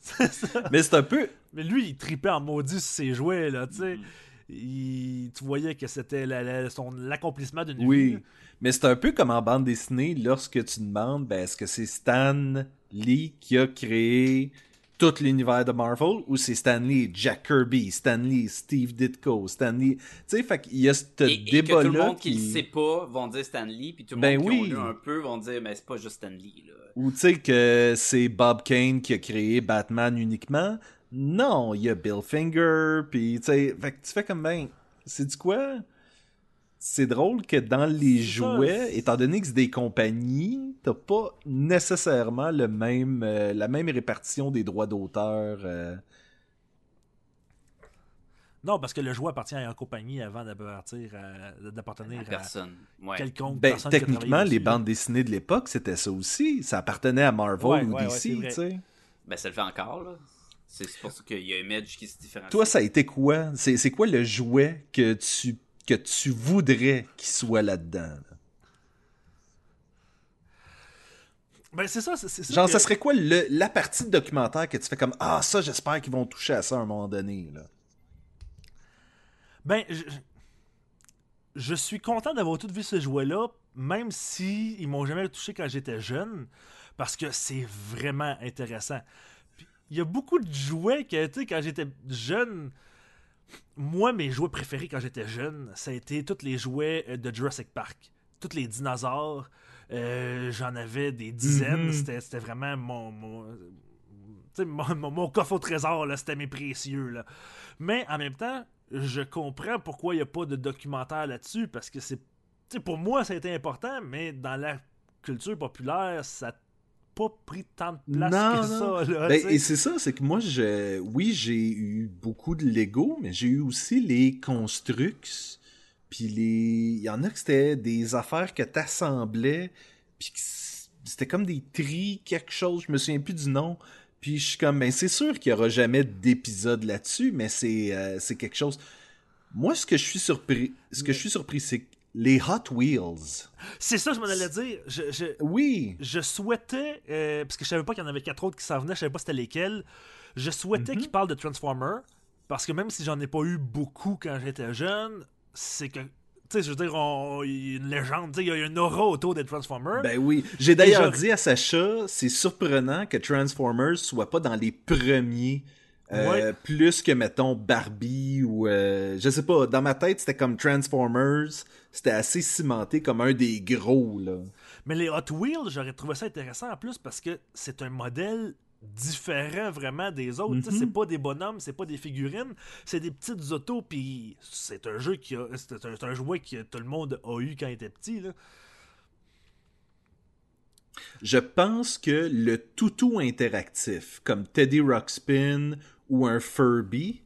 Speaker 5: Ça.
Speaker 3: Mais c'est un peu.
Speaker 5: Mais lui, il tripait en maudit sur ses jouets, là, tu
Speaker 3: Mm.
Speaker 5: sais. Il- Tu voyais que c'était la- la- son- l'accomplissement d'une vie.
Speaker 3: Oui. Mais c'est un peu comme en bande dessinée, lorsque tu demandes, ben, est-ce que c'est Stan Lee qui a créé tout l'univers de Marvel ou c'est Stan Lee, Jack Kirby, Stan Lee, Steve Ditko, Stan Lee? Tu sais, fait qu'il y a ce
Speaker 4: Et, et que
Speaker 3: débat-là.
Speaker 4: tout le monde qui le sait pas vont dire Stan Lee, puis tout le
Speaker 3: Ben
Speaker 4: monde
Speaker 3: oui.
Speaker 4: qui ont lu un peu vont dire, mais c'est pas juste Stan Lee, là.
Speaker 3: Ou tu sais que c'est Bob Kane qui a créé Batman uniquement. Non, il y a Bill Finger, puis tu sais, fait que tu fais comme ben, c'est du quoi? C'est drôle que dans les
Speaker 5: ça,
Speaker 3: jouets, étant donné que c'est des compagnies, t'as pas nécessairement le même, euh, la même répartition des droits d'auteur. euh.
Speaker 5: Non, parce que le jouet appartient à une compagnie avant d'appartenir à, d'appartenir à
Speaker 4: Personne. Ouais.
Speaker 5: quelconque
Speaker 3: Ben,
Speaker 5: personne
Speaker 3: techniquement, les
Speaker 5: dessus,
Speaker 3: bandes dessinées de l'époque, c'était ça aussi. Ça appartenait à Marvel
Speaker 5: Ouais,
Speaker 3: ou
Speaker 5: ouais,
Speaker 3: DC, tu sais.
Speaker 4: Ben, ça le fait encore, là. C'est pour ça qu'il y a Image qui se différencie.
Speaker 3: Toi, ça a été quoi? C'est c'est quoi le jouet que tu, que tu voudrais qu'il soit là-dedans? là?
Speaker 5: Ben, c'est ça, c'est c'est ça.
Speaker 3: Genre,
Speaker 5: que-
Speaker 3: ça serait quoi le- la partie de documentaire que tu fais comme Ah, ça, j'espère qu'ils vont toucher à ça à un moment donné. Là.
Speaker 5: Ben, je, je suis content d'avoir tout vu ce jouet-là, même si ils m'ont jamais touché quand j'étais jeune, parce que c'est vraiment intéressant. Il y a beaucoup de jouets que, tu sais, quand j'étais jeune, moi, mes jouets préférés quand j'étais jeune, ça a été tous les jouets euh, de Jurassic Park. Tous les dinosaures. Euh, J'en avais des dizaines.
Speaker 3: Mhm.
Speaker 5: C'était C'était vraiment mon, mon, mon, mon- mon coffre au trésor. C'était mes précieux. Là. Mais en même temps, je comprends pourquoi il n'y a pas de documentaire là-dessus, parce que c'est. Pour moi, ça a été important, mais dans la culture populaire, ça pas pris tant de place
Speaker 3: Non,
Speaker 5: que
Speaker 3: non.
Speaker 5: ça. Là,
Speaker 3: Ben, et c'est ça, c'est que moi, je, oui, j'ai eu beaucoup de Lego, mais j'ai eu aussi les Construx. Puis les. Il y en a que c'était des affaires que t'assemblais, puis c'était comme des tris, quelque chose, je me souviens plus du nom. Puis je suis comme, ben c'est sûr qu'il y aura jamais d'épisode là-dessus, mais c'est euh, c'est quelque chose. Moi, ce que je suis surpris, ce que je suis surpris, c'est que les Hot Wheels.
Speaker 5: C'est ça, je m'en allais dire. Je, je,
Speaker 3: Oui.
Speaker 5: je souhaitais, euh, parce que je savais pas qu'il y en avait quatre autres qui s'en venaient, je savais pas c'était lesquels. Je souhaitais
Speaker 3: Mhm.
Speaker 5: qu'ils parlent de Transformer, parce que même si j'en ai pas eu beaucoup quand j'étais jeune, c'est que, tu sais, je veux dire, on- il y a une légende, tu sais, il y a une aura autour des Transformers.
Speaker 3: Ben oui. J'ai d'ailleurs
Speaker 5: je-
Speaker 3: dit à Sacha, c'est surprenant que Transformers soit pas dans les premiers. Euh,
Speaker 5: Ouais.
Speaker 3: Plus que, mettons, Barbie ou... euh, je sais pas, dans ma tête, c'était comme Transformers. C'était assez cimenté comme un des gros, là.
Speaker 5: Mais les Hot Wheels, j'aurais trouvé ça intéressant en plus parce que c'est un modèle différent vraiment des autres.
Speaker 3: Mhm.
Speaker 5: C'est pas des bonhommes, c'est pas des figurines, c'est des petites autos. Puis c'est un jeu qui a, c'est un, c'est un jouet que tout le monde a eu quand il était petit. Là.
Speaker 3: Je pense que le toutou interactif, comme Teddy Ruxpin ou un Furby,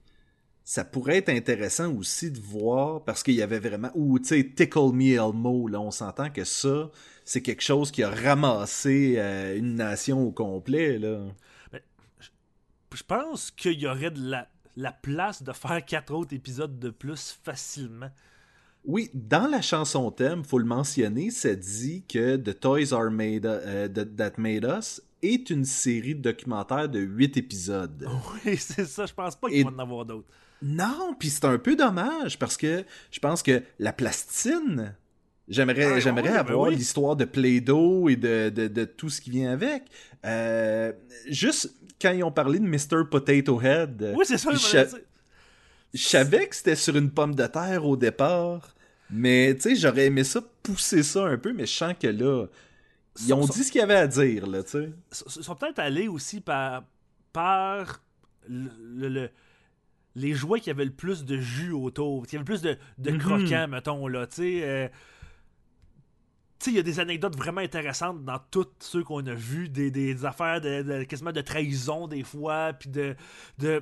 Speaker 3: ça pourrait être intéressant aussi de voir, parce qu'il y avait vraiment... Ou, tu sais, Tickle Me Elmo, là, on s'entend que ça, c'est quelque chose qui a ramassé euh, une nation au complet, là.
Speaker 5: Je pense qu'il y aurait de la, la place de faire quatre autres épisodes de plus facilement.
Speaker 3: Oui, dans la chanson thème, faut le mentionner, ça dit que The Toys Are Made euh, That Made Us est une série de documentaires de huit épisodes.
Speaker 5: Oui, c'est ça. Je pense pas qu'il va en avoir d'autres.
Speaker 3: Non, puis c'est un peu dommage parce que je pense que la plastine, j'aimerais
Speaker 5: Ah,
Speaker 3: j'aimerais
Speaker 5: oui, ben
Speaker 3: avoir
Speaker 5: oui.
Speaker 3: l'histoire de Play-Doh et de, de, de tout ce qui vient avec. Euh, juste quand ils ont parlé de Mr. Potato Head,
Speaker 5: Oui, c'est ça.
Speaker 3: je savais que c'était sur une pomme de terre au départ, mais tu sais, j'aurais aimé ça pousser ça un peu, mais je sens que là, ils ont dit ce qu'il y avait à dire, là, tu sais.
Speaker 5: Ils sont peut-être allés aussi par, par le- le- le- les jouets qui avaient le plus de jus autour, qui avaient le plus de, de
Speaker 3: Mhm.
Speaker 5: croquants, mettons, là, tu sais. euh, tu sais, il y a des anecdotes vraiment intéressantes dans tous ceux qu'on a vus, des, des affaires de, de- quasiment de trahison des fois, puis de... de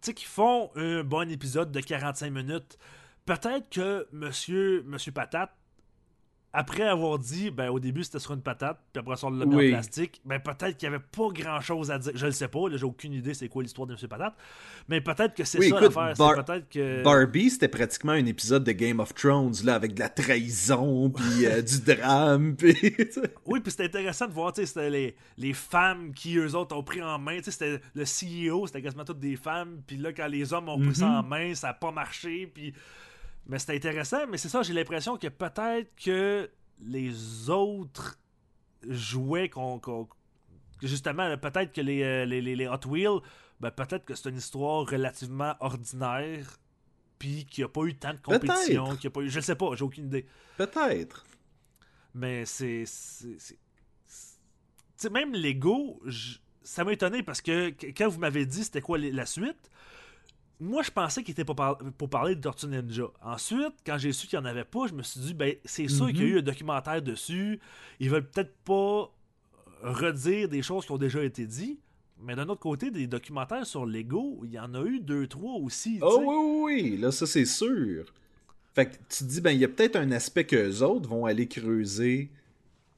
Speaker 5: tu sais, qui font un bon épisode de 45 minutes. Peut-être que Monsieur, Monsieur Patate, après avoir dit, ben au début c'était sur une patate, puis après ça on l'a mis
Speaker 3: Oui.
Speaker 5: en plastique, ben peut-être qu'il n'y avait pas grand chose à dire. Je le sais pas, là, j'ai aucune idée c'est quoi l'histoire de Monsieur Patate. Mais peut-être que c'est
Speaker 3: Oui,
Speaker 5: ça l'affaire.
Speaker 3: Bar-
Speaker 5: que.
Speaker 3: Barbie, c'était pratiquement un épisode de Game of Thrones, là, avec de la trahison, puis euh, du drame, puis...
Speaker 5: Oui, puis c'était intéressant de voir, tu sais, les, les femmes qui, eux autres, ont pris en main. Tu sais, c'était le CEO, c'était quasiment toutes des femmes. Puis là, quand les hommes ont pris ça en main, ça n'a pas marché. Puis... Mais c'était intéressant. Mais c'est ça, j'ai l'impression que peut-être que les autres jouets qu'on. justement, peut-être que les, euh, les, les- les Hot Wheels, ben, peut-être que c'est une histoire relativement ordinaire. Puis qu'il n'y a pas eu tant de compétition. Qu'il a pas eu... Je ne sais pas, j'ai aucune idée.
Speaker 3: Peut-être.
Speaker 5: Mais c'est. c'est- c'est- c'est- Tu sais, même Lego, ça m'a étonné parce que qu- quand vous m'avez dit c'était quoi la suite, moi je pensais qu'il était pour, par- pour parler de Tortue Ninja. Ensuite, quand j'ai su qu'il n'y en avait pas, je me suis dit, ben c'est sûr qu'il y a eu un documentaire dessus. Ils veulent peut-être pas redire des choses qui ont déjà été dites. Mais d'un autre côté, des documentaires sur Lego, il y en a eu deux, trois aussi.
Speaker 3: Oh oui, oui, oui, là, ça, c'est sûr. Fait que tu te dis, ben, il y a peut-être un aspect que autres vont aller creuser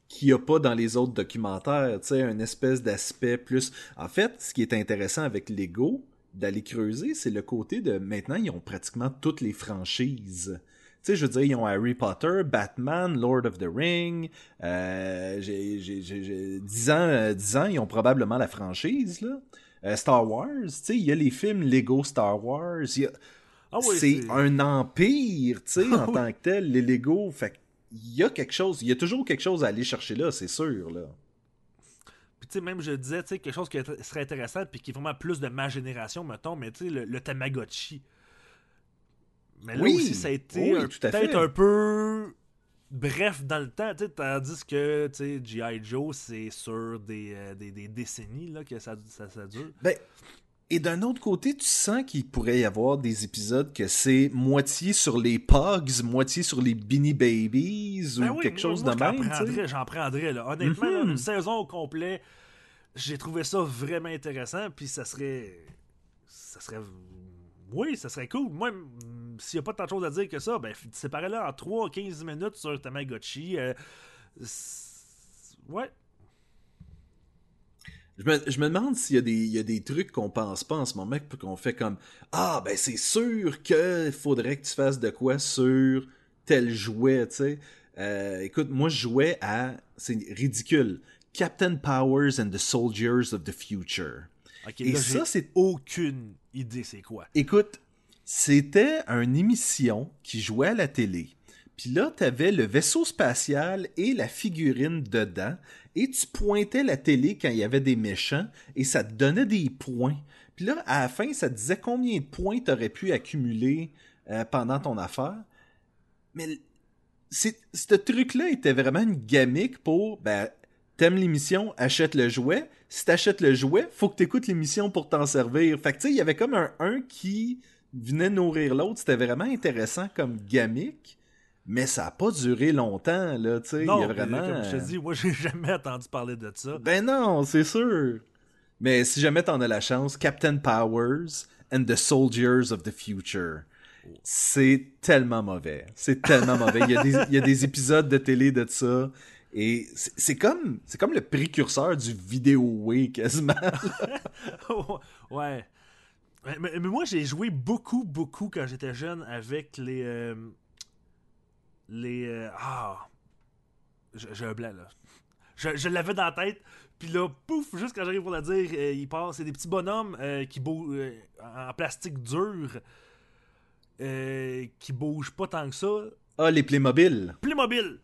Speaker 3: qu'il n'y a pas dans les autres documentaires, tu sais, un espèce d'aspect plus... En fait, ce qui est intéressant avec Lego, d'aller creuser, c'est le côté de... Maintenant, ils ont pratiquement toutes les franchises. Tu sais, je veux dire, ils ont Harry Potter, Batman, Lord of the Ring. Euh, j'ai, j'ai, j'ai, j'ai- 10 ans, euh, 10 ans, ils ont probablement la franchise, là. Euh, Star Wars, tu sais, il y a les films Lego Star Wars. il y a-
Speaker 5: Ah oui,
Speaker 3: c'est
Speaker 5: c'est-
Speaker 3: un empire, tu sais, en
Speaker 5: Oui.
Speaker 3: tant que tel, les Lego. Fait il y a quelque chose, il y a toujours quelque chose à aller chercher là, c'est sûr, là.
Speaker 5: Puis tu sais, même je disais, tu sais, quelque chose qui serait intéressant, puis qui est vraiment plus de ma génération, mettons, mais tu sais, le, le Tamagotchi. Mais là
Speaker 3: Oui,
Speaker 5: aussi, ça a été
Speaker 3: oui,
Speaker 5: peut-être un peu bref dans le temps, tandis que, tu sais, G.I. Joe, c'est sur des, euh, des, des décennies, là, que ça, ça, ça dure.
Speaker 3: Ben, et d'un autre côté, tu sens qu'il pourrait y avoir des épisodes que c'est moitié sur les Pogs, moitié sur les Beanie Babies ou
Speaker 5: Ben oui,
Speaker 3: quelque
Speaker 5: moi-
Speaker 3: chose
Speaker 5: moi,
Speaker 3: de
Speaker 5: j'en
Speaker 3: même, sais.
Speaker 5: prendrais, J'en prendrais, là. Honnêtement, là,
Speaker 3: Mhm.
Speaker 5: une saison au complet, j'ai trouvé ça vraiment intéressant, puis ça serait... Ça serait... Oui, ça serait cool. Moi, mm, s'il n'y a pas tant de choses à dire que ça, ben, séparez-le en 3-15 minutes sur Tamagotchi. euh, ouais.
Speaker 3: Je me, je me demande s'il y, a des- il y a des trucs qu'on pense pas en ce moment, qu'on fait comme Ah, ben c'est sûr qu'il faudrait que tu fasses de quoi sur tel jouet, tu sais. Euh, écoute, moi je jouais à. C'est ridicule. Captain Powers and the Soldiers of the Future. Et
Speaker 5: là,
Speaker 3: ça, c'est
Speaker 5: aucune idée c'est quoi.
Speaker 3: Écoute, c'était une émission qui jouait à la télé. Puis là, t'avais le vaisseau spatial et la figurine dedans. Et tu pointais la télé quand il y avait des méchants et ça te donnait des points. Puis là, à la fin, ça te disait combien de points t'aurais pu accumuler euh, pendant ton affaire. Mais ce truc-là était vraiment une gamique pour, ben, t'aimes l'émission, achète le jouet. Si t'achètes le jouet, faut que t'écoutes l'émission pour t'en servir. Fait que tu sais, il y avait comme un, un qui venait nourrir l'autre. C'était vraiment intéressant comme gamique. Mais ça a pas duré longtemps, là, tu sais. Il y a vraiment.
Speaker 5: comme je te dis, moi j'ai jamais entendu parler de ça.
Speaker 3: Ben non, c'est sûr. Mais si jamais t'en as la chance, Captain Powers and the Soldiers of the Future. C'est tellement mauvais. C'est tellement mauvais. Il y, a des, il y a des épisodes de télé de ça. Et c'est comme, c'est comme le précurseur du vidéo way quasiment.
Speaker 5: ouais. Mais moi, j'ai joué beaucoup, beaucoup quand j'étais jeune avec les. euh, les. euh, ah. J'ai un blanc, là. Je, je l'avais dans la tête, puis là, pouf, juste quand j'arrive pour le dire, euh, il passe. C'est des petits bonhommes euh, qui bougent euh, en plastique dur, euh, qui bougent pas tant que ça.
Speaker 3: Ah, les Playmobil.
Speaker 5: Playmobil!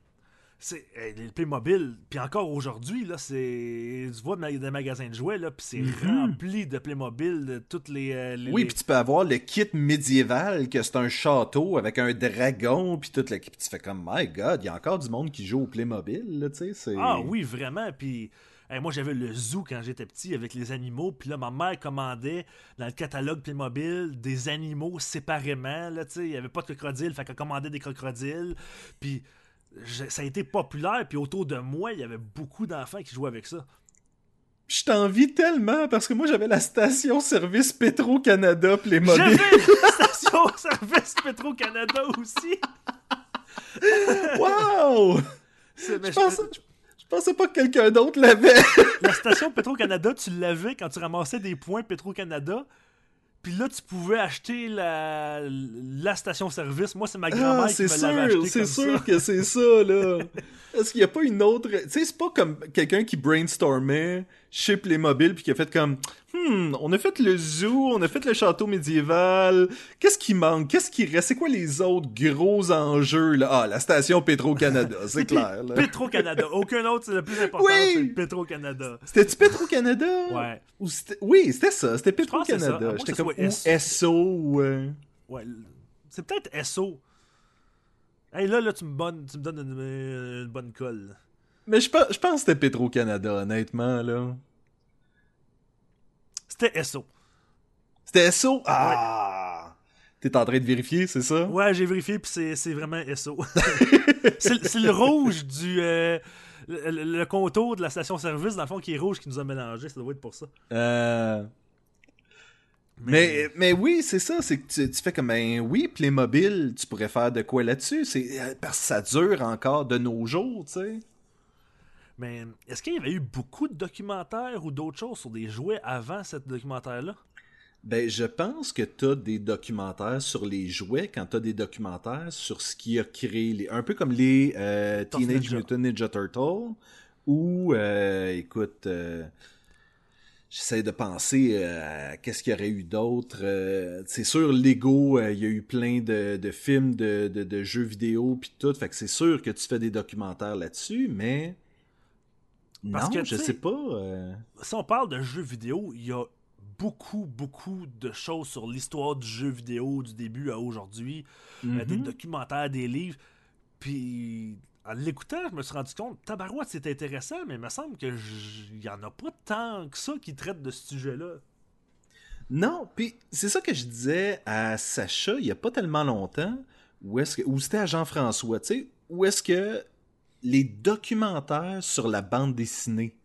Speaker 5: C'est euh, les Playmobil, puis encore aujourd'hui, là, c'est. Tu vois des magasins de jouets, là, puis c'est rempli de Playmobil, de toutes les. euh, les-
Speaker 3: Oui,
Speaker 5: les-
Speaker 3: puis tu peux avoir le kit médiéval, que c'est un château avec un dragon, puis tout le puis tu fais comme, my god, il y a encore du monde qui joue au Playmobil, là, tu sais.
Speaker 5: Ah oui, vraiment, puis. hey, moi, j'avais le zoo quand j'étais petit avec les animaux. Puis là, ma mère commandait dans le catalogue Playmobil des animaux séparément. Là, tu sais, il n'y avait pas de crocodile, fait qu'elle commandait des crocodiles. Puis je- ça a été populaire. Puis autour de moi, il y avait beaucoup d'enfants qui jouaient avec ça.
Speaker 3: Je t'envie tellement parce que moi j'avais la station service Petro-Canada Playmobil.
Speaker 5: J'avais une station service Petro-Canada aussi.
Speaker 3: Wow! Je- pensais, je pensais pas que quelqu'un d'autre l'avait.
Speaker 5: La station Petro-Canada, tu l'avais quand tu ramassais des points Petro-Canada. Puis là, tu pouvais acheter la, la station-service. Moi, c'est ma grand-mère
Speaker 3: Ah,
Speaker 5: qui
Speaker 3: c'est
Speaker 5: me
Speaker 3: sûr,
Speaker 5: acheté
Speaker 3: c'est sûr
Speaker 5: ça.
Speaker 3: que c'est ça, là. Est-ce qu'il n'y a pas une autre. Tu sais, c'est pas comme quelqu'un qui brainstormait chez Playmobil puis qui a fait comme. Hmm, on a fait le zoo, on a fait le château médiéval. Qu'est-ce qui manque? Qu'est-ce qui reste? C'est quoi les autres gros enjeux, là? Ah, la station Petro-Canada, c'est clair.
Speaker 5: Petro-Canada. Aucun autre, c'est le plus important,
Speaker 3: Oui!
Speaker 5: c'est Petro-Canada.
Speaker 3: C'était-tu Petro-Canada?
Speaker 5: Ouais.
Speaker 3: Ou c'était- Oui, c'était ça, c'était Petro-Canada. J'étais comme ou SO euh,
Speaker 5: Ouais. C'est peut-être SO. Hey, là, là, tu me, bonnes- tu me donnes une, une bonne colle.
Speaker 3: Mais je pense, je pense que c'était Petro-Canada, honnêtement, là.
Speaker 5: C'était SO.
Speaker 3: C'était SO? Ah! T'es en train de vérifier, c'est ça?
Speaker 5: Ouais, j'ai vérifié, puis c'est, c'est vraiment SO. c'est, le rouge du. euh, le, contour de la station-service, dans le fond, qui est rouge, qui nous a mélangé. Ça doit être pour ça.
Speaker 3: Euh... Mais, mais oui, c'est ça, c'est que tu, tu fais comme, ben oui, Playmobil, tu pourrais faire de quoi là-dessus? C'est euh, parce que ça dure encore de nos jours, tu sais.
Speaker 5: Mais est-ce qu'il y avait eu beaucoup de documentaires ou d'autres choses sur des jouets avant ce documentaire-là?
Speaker 3: Ben, je pense que t'as des documentaires sur les jouets quand t'as des documentaires sur ce qui a créé les... Un peu comme les euh, Teenage
Speaker 5: Ninja.
Speaker 3: Mutant Ninja Turtle ou, euh, écoute, euh, j'essaie de penser à qu'est-ce qu'il y aurait eu d'autre. c'est sûr, Lego, il y a eu plein de, de films, de, de, de jeux vidéo puis tout, fait que c'est sûr que tu fais des documentaires là-dessus, mais...
Speaker 5: Parce
Speaker 3: non,
Speaker 5: que,
Speaker 3: je
Speaker 5: sais,
Speaker 3: pas. euh,
Speaker 5: Si on parle de jeux vidéo, il y a beaucoup, beaucoup de choses sur l'histoire du jeu vidéo du début à aujourd'hui. Euh, des
Speaker 3: mhm.
Speaker 5: documentaires, des livres. Puis, en l'écoutant, je me suis rendu compte, tabarouette, c'est intéressant, mais il me semble que j- il y en a pas tant que ça qui traite de ce sujet-là.
Speaker 3: Non, puis c'est ça que je disais à Sacha il y a pas tellement longtemps, où est-ce que ou c'était à Jean-François, tu sais, où est-ce que les documentaires sur la bande dessinée,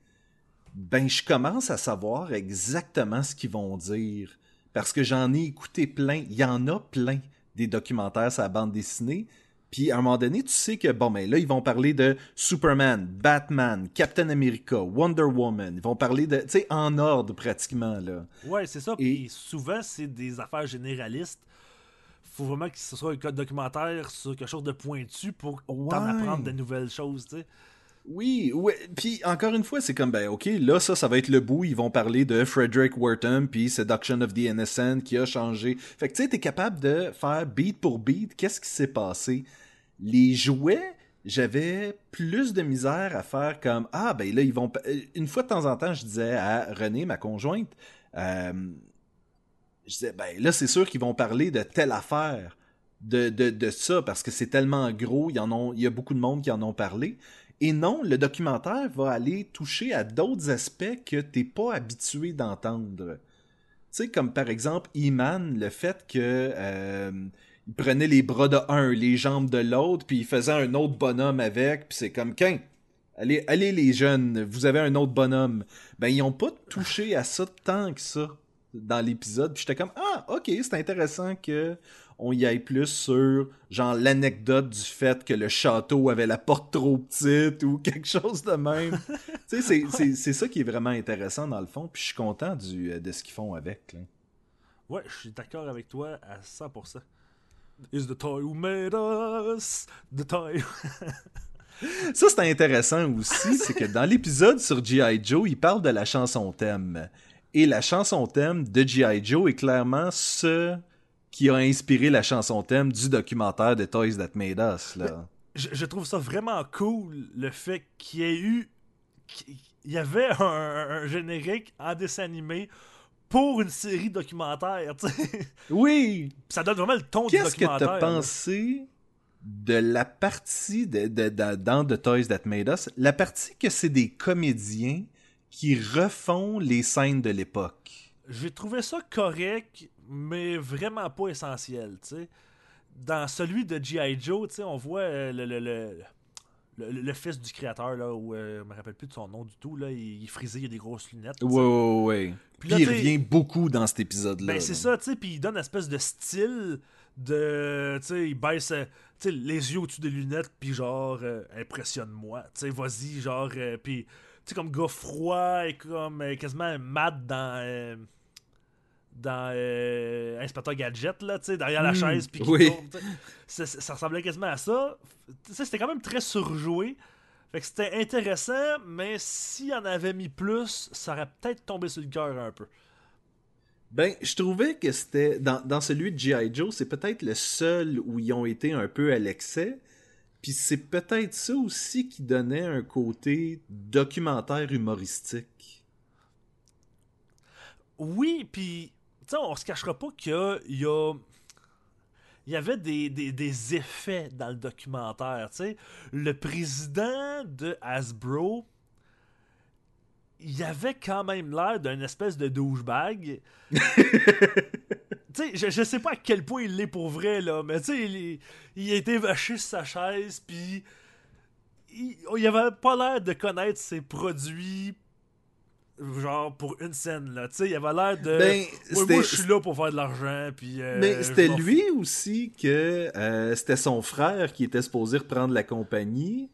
Speaker 3: ben je commence à savoir exactement ce qu'ils vont dire parce que j'en ai écouté plein, il y en a plein des documentaires sur la bande dessinée. Puis à un moment donné, tu sais que bon ben là ils vont parler de Superman, Batman, Captain America, Wonder Woman, ils vont parler de tu sais en ordre pratiquement là.
Speaker 5: Ouais, c'est ça.
Speaker 3: Et-
Speaker 5: Puis souvent, c'est des affaires généralistes. Faut vraiment que ce soit un code documentaire sur quelque chose de pointu pour t'en
Speaker 3: Ouais.
Speaker 5: apprendre de nouvelles choses, tu sais.
Speaker 3: Oui, ouais. Puis encore une fois, c'est comme ben ok, là ça, ça va être le bout. Ils vont parler de Frederick Wharton puis Seduction of the Innocent qui a changé. Fait que tu sais, t'es capable de faire beat pour beat. Qu'est-ce qui s'est passé? Les jouets, j'avais plus de misère à faire comme ah ben là ils vont. Une fois de temps en temps, je disais à Renée, ma conjointe, euh, je disais ben là c'est sûr qu'ils vont parler de telle affaire. De, de, de ça parce que c'est tellement gros, il y en a beaucoup de monde qui en ont parlé. Et non, le documentaire va aller toucher à d'autres aspects que t'es pas habitué d'entendre. Tu sais, comme par exemple, Iman, le fait que euh, prenait les bras de un, les jambes de l'autre, puis il faisait un autre bonhomme avec, puis c'est comme qu'un. Allez, allez les jeunes, vous avez un autre bonhomme. Ben ils ont pas touché à ça tant que ça dans l'épisode. Puis j'étais comme ah ok c'est intéressant que on y aille plus sur genre l'anecdote du fait que le château avait la porte trop petite ou quelque chose de même. tu sais c'est, ça qui est vraiment intéressant dans le fond. Puis je suis content du, de ce qu'ils font avec. Là.
Speaker 5: Ouais, je suis d'accord avec toi à 100%. Is the toy who made us the toy?
Speaker 3: Ça, c'est intéressant aussi, c'est que dans l'épisode sur G.I. Joe, il parle de la chanson thème. Et la chanson thème de G.I. Joe est clairement ce qui a inspiré la chanson thème du documentaire de Toys That Made Us. Là.
Speaker 5: Je, trouve ça vraiment cool, le fait qu'il y ait eu... Il y avait un, générique en dessin animé pour une série documentaire.
Speaker 3: Oui!
Speaker 5: Ça donne vraiment le ton du documentaire.
Speaker 3: Qu'est-ce que t'as pensé de la partie de, dans The Toys That Made Us, la partie que c'est des comédiens qui refont les scènes de l'époque.
Speaker 5: J'ai trouvé ça correct, mais vraiment pas essentiel, tu sais. Dans celui de G.I. Joe, tu sais, on voit euh, le, le, le, fils du créateur, là, où euh, je me rappelle plus de son nom du tout, là, il, est frisé, il a des grosses lunettes.
Speaker 3: Ouais, ouais, ouais. Puis, il revient beaucoup dans cet épisode-là.
Speaker 5: Ben, c'est ça, tu sais, puis il donne une espèce de style de. Tu sais, il baisse euh, les yeux au-dessus des lunettes, puis genre, euh, impressionne-moi. Tu sais, vas-y, genre, euh, puis, sais, comme gars froid et comme quasiment mad dans. dans Inspector Gadget, là, tu sais, derrière la hmm, chaise, puis qui
Speaker 3: oui.
Speaker 5: ça, ça, ressemblait quasiment à ça. C'était quand même très surjoué. Fait que c'était intéressant, mais s'il en avait mis plus, ça aurait peut-être tombé sur le cœur un peu.
Speaker 3: Ben, je trouvais que c'était. Dans, celui de G.I. Joe, c'est peut-être le seul où ils ont été un peu à l'excès. Puis c'est peut-être ça aussi qui donnait un côté documentaire humoristique.
Speaker 5: Oui, puis. Tu sais, on se cachera pas qu'il y a. Il y, avait des, des, effets dans le documentaire. Tu sais, le président de Hasbro il avait quand même l'air d'un espèce de douchebag. tu sais, je, je, sais pas à quel point il l'est pour vrai, là, mais tu sais, il, il, a été vaché sur sa chaise, puis il, il avait pas l'air de connaître ses produits genre pour une scène là. Tu sais il avait l'air de
Speaker 3: ben,
Speaker 5: moi je suis là pour faire de l'argent puis euh,
Speaker 3: mais c'était lui aussi que euh, c'était son frère qui était supposé reprendre la compagnie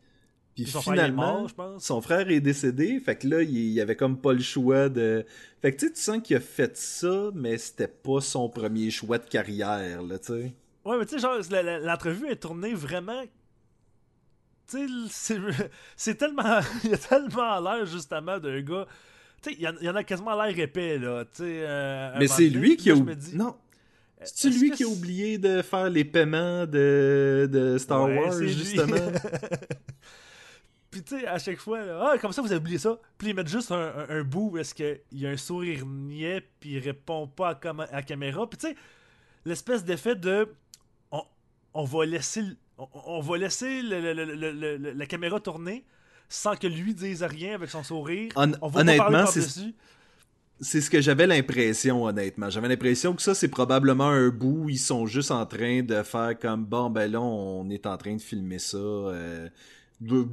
Speaker 3: puis finalement, son frère est décédé, fait que là, il, il avait comme pas le choix de. Fait que tu sais, tu sens qu'il a fait ça, mais c'était pas son premier choix de carrière, là, tu sais.
Speaker 5: Ouais, mais tu sais, genre, l'entrevue est tournée vraiment. Tu sais, c'est tellement. il a tellement l'air, justement, d'un gars. Tu sais, il y, en a quasiment l'air épais, là. Tu sais. Euh,
Speaker 3: mais c'est lui qui a. Non. C'est lui qui a oublié de faire les paiements de, de Star Wars, justement?
Speaker 5: Puis tu sais, à chaque fois, ah, comme ça vous avez oublié ça. Puis ils mettent juste un, bout où est-ce qu'il y a un sourire niais, puis il répond pas à, la caméra. Puis tu sais, l'espèce d'effet de. On, va laisser, on, va laisser la caméra tourner sans que lui dise rien avec son sourire. on va
Speaker 3: honnêtement, c'est. C'est ce que j'avais l'impression, honnêtement. J'avais l'impression que ça, c'est probablement un bout où ils sont juste en train de faire comme bon, ben là, on est en train de filmer ça. Euh,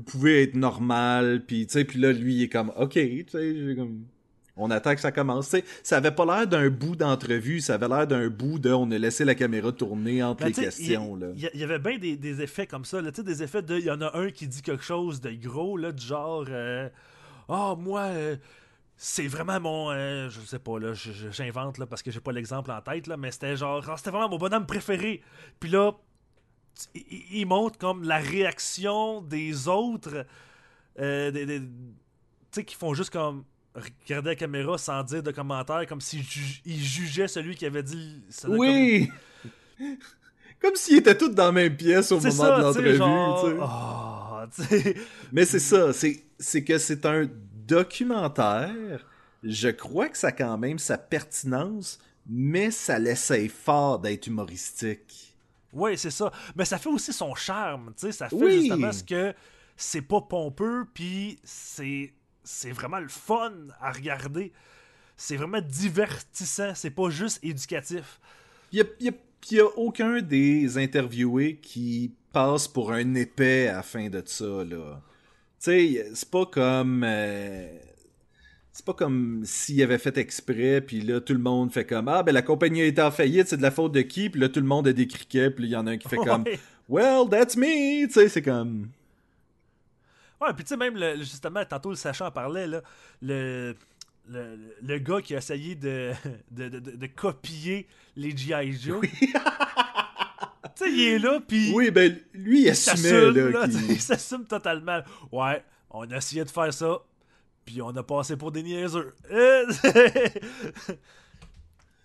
Speaker 3: pouvez être normal, puis tu sais, puis là, lui, il est comme, ok, tu sais, comme... On attend que ça commence. sais ça avait pas l'air d'un bout d'entrevue, ça avait l'air d'un bout de on a laissé la caméra tourner entre ben, les questions.
Speaker 5: Il y, avait bien des, des, effets comme ça, là, des effets de. Il y en a un qui dit quelque chose de gros, là, du genre euh, Ah, oh, moi, euh, c'est vraiment mon. Euh, je sais pas, là, j'invente là, parce que j'ai pas l'exemple en tête, là, mais c'était genre ah, c'était vraiment mon bonhomme préféré. Puis là, il, montre comme la réaction des autres, euh, tu sais, qui font juste comme regarder la caméra sans dire de commentaires, comme s'ils jugeaient celui qui avait dit.
Speaker 3: oui! Comme, s'ils étaient tous dans la même pièce au moment de l'entrevue. Mais c'est ça, c'est que c'est un documentaire. Je crois que ça a quand même sa pertinence, mais ça l'essaye fort d'être humoristique.
Speaker 5: Oui, c'est ça. Mais ça fait aussi son charme, tu sais. Ça fait justement ce que c'est pas pompeux, puis c'est, c'est vraiment le fun à regarder. C'est vraiment divertissant, c'est pas juste éducatif.
Speaker 3: Il y a, Puis il a aucun des interviewés qui passe pour un épais à la fin de ça, là. Tu sais, c'est pas comme... euh, C'est pas comme s'il avait fait exprès, puis là, tout le monde fait comme « Ah, ben la compagnie a été en faillite, c'est de la faute de qui? » Puis là, tout le monde a des criquets, puis il y en a un qui fait comme
Speaker 5: Ouais.
Speaker 3: « Well, that's me! » Tu sais, c'est comme...
Speaker 5: Ouais, puis tu sais, même, le- justement, tantôt, le sachant en parlait, là, le, le, le gars qui a essayé de, de, de, copier les G.I. Joe. tu sais, il est là, puis
Speaker 3: Oui, ben, lui, il
Speaker 5: il
Speaker 3: assumait,
Speaker 5: s'assume,
Speaker 3: là,
Speaker 5: là, il s'assume totalement. Ouais, on a essayé de faire ça, puis on a passé pour des niaiseux.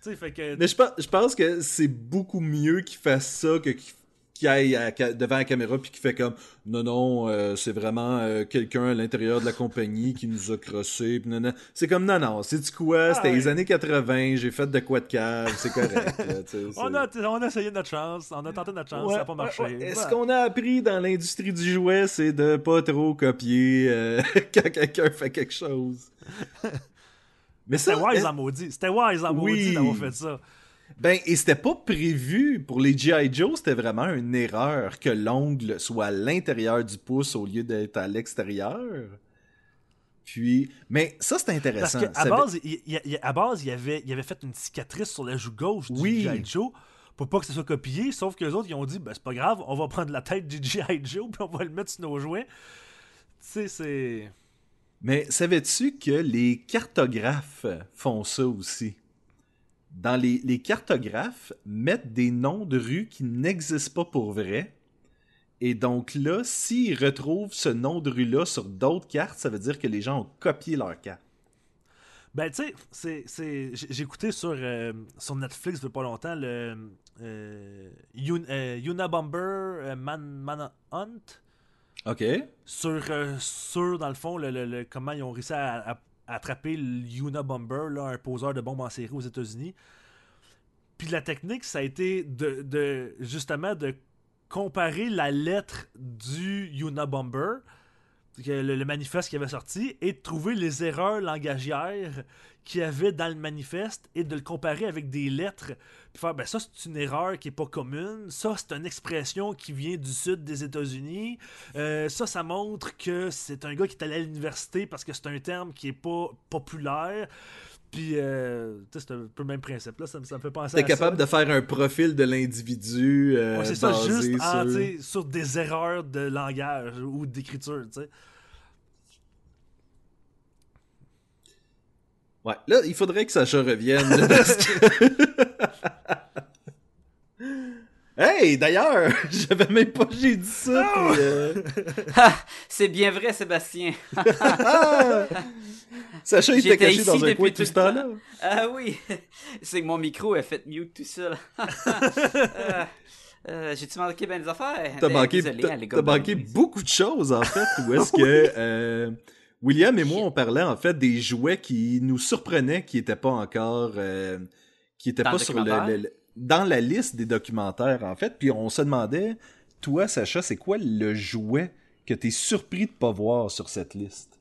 Speaker 5: Fait que...
Speaker 3: Mais je pense, que c'est beaucoup mieux qu'il fasse ça que qu'il qu'il aille à devant la caméra puis qu'il fait comme non non euh, c'est vraiment euh, quelqu'un à l'intérieur de la compagnie qui nous a crossé puis non, non. c'est comme non non c'est du quoi? C'était
Speaker 5: ouais.
Speaker 3: les années 80 j'ai fait de quoi de cave c'est correct là,
Speaker 5: On a, on a essayé notre chance, on a tenté notre chance,
Speaker 3: Ouais,
Speaker 5: ça n'a pas marché.
Speaker 3: ouais, ouais. Est-ce qu'on a appris dans l'industrie du jouet, c'est de pas trop copier euh, quand quelqu'un fait quelque chose? Mais
Speaker 5: C'était wise en maudit. C'était wise en
Speaker 3: Oui.
Speaker 5: maudit d'avoir fait ça.
Speaker 3: Ben, et c'était pas prévu pour les G.I. Joe, c'était vraiment une erreur que l'ongle soit à l'intérieur du pouce au lieu d'être à l'extérieur. Puis, mais ça c'est
Speaker 5: Parce
Speaker 3: intéressant.
Speaker 5: qu'à
Speaker 3: Ça avait-
Speaker 5: base, il, à base, il avait, il avait fait une cicatrice sur la joue gauche du
Speaker 3: Oui.
Speaker 5: G.I. Joe pour pas que ça soit copié, sauf que les autres, ils ont dit, ben c'est pas grave, on va prendre la tête du G.I. Joe puis on va le mettre sur nos jouets. Tu sais, c'est...
Speaker 3: Mais savais-tu que les cartographes font ça aussi? Dans les, les cartographes mettent des noms de rues qui n'existent pas pour vrai. Et donc là, s'ils retrouvent ce nom de rue-là sur d'autres cartes, ça veut dire que les gens ont copié leur carte.
Speaker 5: Ben, tu sais, c'est, écouté sur, euh, sur Netflix depuis pas longtemps le euh, Yun- euh, Unabomber euh, Man, Manhunt
Speaker 3: OK.
Speaker 5: sur, euh, sur, dans le fond, le, le- le- comment ils ont réussi à attraper le Unabomber, là, un poseur de bombes en série aux États-Unis. Puis la technique, ça a été de, de justement de comparer la lettre du Unabomber, que le, le manifeste qui avait sorti, et de trouver les erreurs langagières qu'il y avait dans le manifeste et de le comparer avec des lettres. Puis faire, ben ça, c'est une erreur qui est pas commune. Ça, c'est une expression qui vient du sud des États-Unis. Euh, ça, ça montre que c'est un gars qui est allé à l'université parce que c'est un terme qui est pas populaire. Puis, euh, c'est un peu le même principe. Là, ça, me- ça me fait penser
Speaker 3: T'es capable
Speaker 5: ça.
Speaker 3: de faire un profil de l'individu euh,
Speaker 5: Ouais, c'est ça, juste en,
Speaker 3: sur...
Speaker 5: sur des erreurs de langage ou d'écriture, tu sais.
Speaker 3: Ouais, là, il faudrait que Sacha revienne. là, parce que- hey, d'ailleurs, j'avais même pas j'ai dit ça.
Speaker 5: Ah!
Speaker 3: euh,
Speaker 4: Ha! C'est bien vrai, Sébastien.
Speaker 3: ah! Sacha était
Speaker 4: J'étais
Speaker 3: caché dans un
Speaker 4: depuis
Speaker 3: coin
Speaker 4: tout
Speaker 3: ce temps-là.
Speaker 4: Ah oui, c'est que mon micro a fait mute tout seul. Euh, euh, J'ai-tu manqué bien des affaires?
Speaker 3: T'as
Speaker 4: Ben,
Speaker 3: manqué,
Speaker 4: désolé,
Speaker 3: t'as
Speaker 4: gars,
Speaker 3: manqué beaucoup de choses, en fait, où est-ce que euh, William et moi, on parlait, en fait, des jouets qui nous surprenaient, qui étaient pas encore... euh, qui étaient
Speaker 4: Dans
Speaker 3: pas
Speaker 4: le
Speaker 3: sur le, dans la liste des documentaires, en fait. Puis on se demandait, toi, Sacha, c'est quoi le jouet que t'es surpris de pas voir sur cette liste?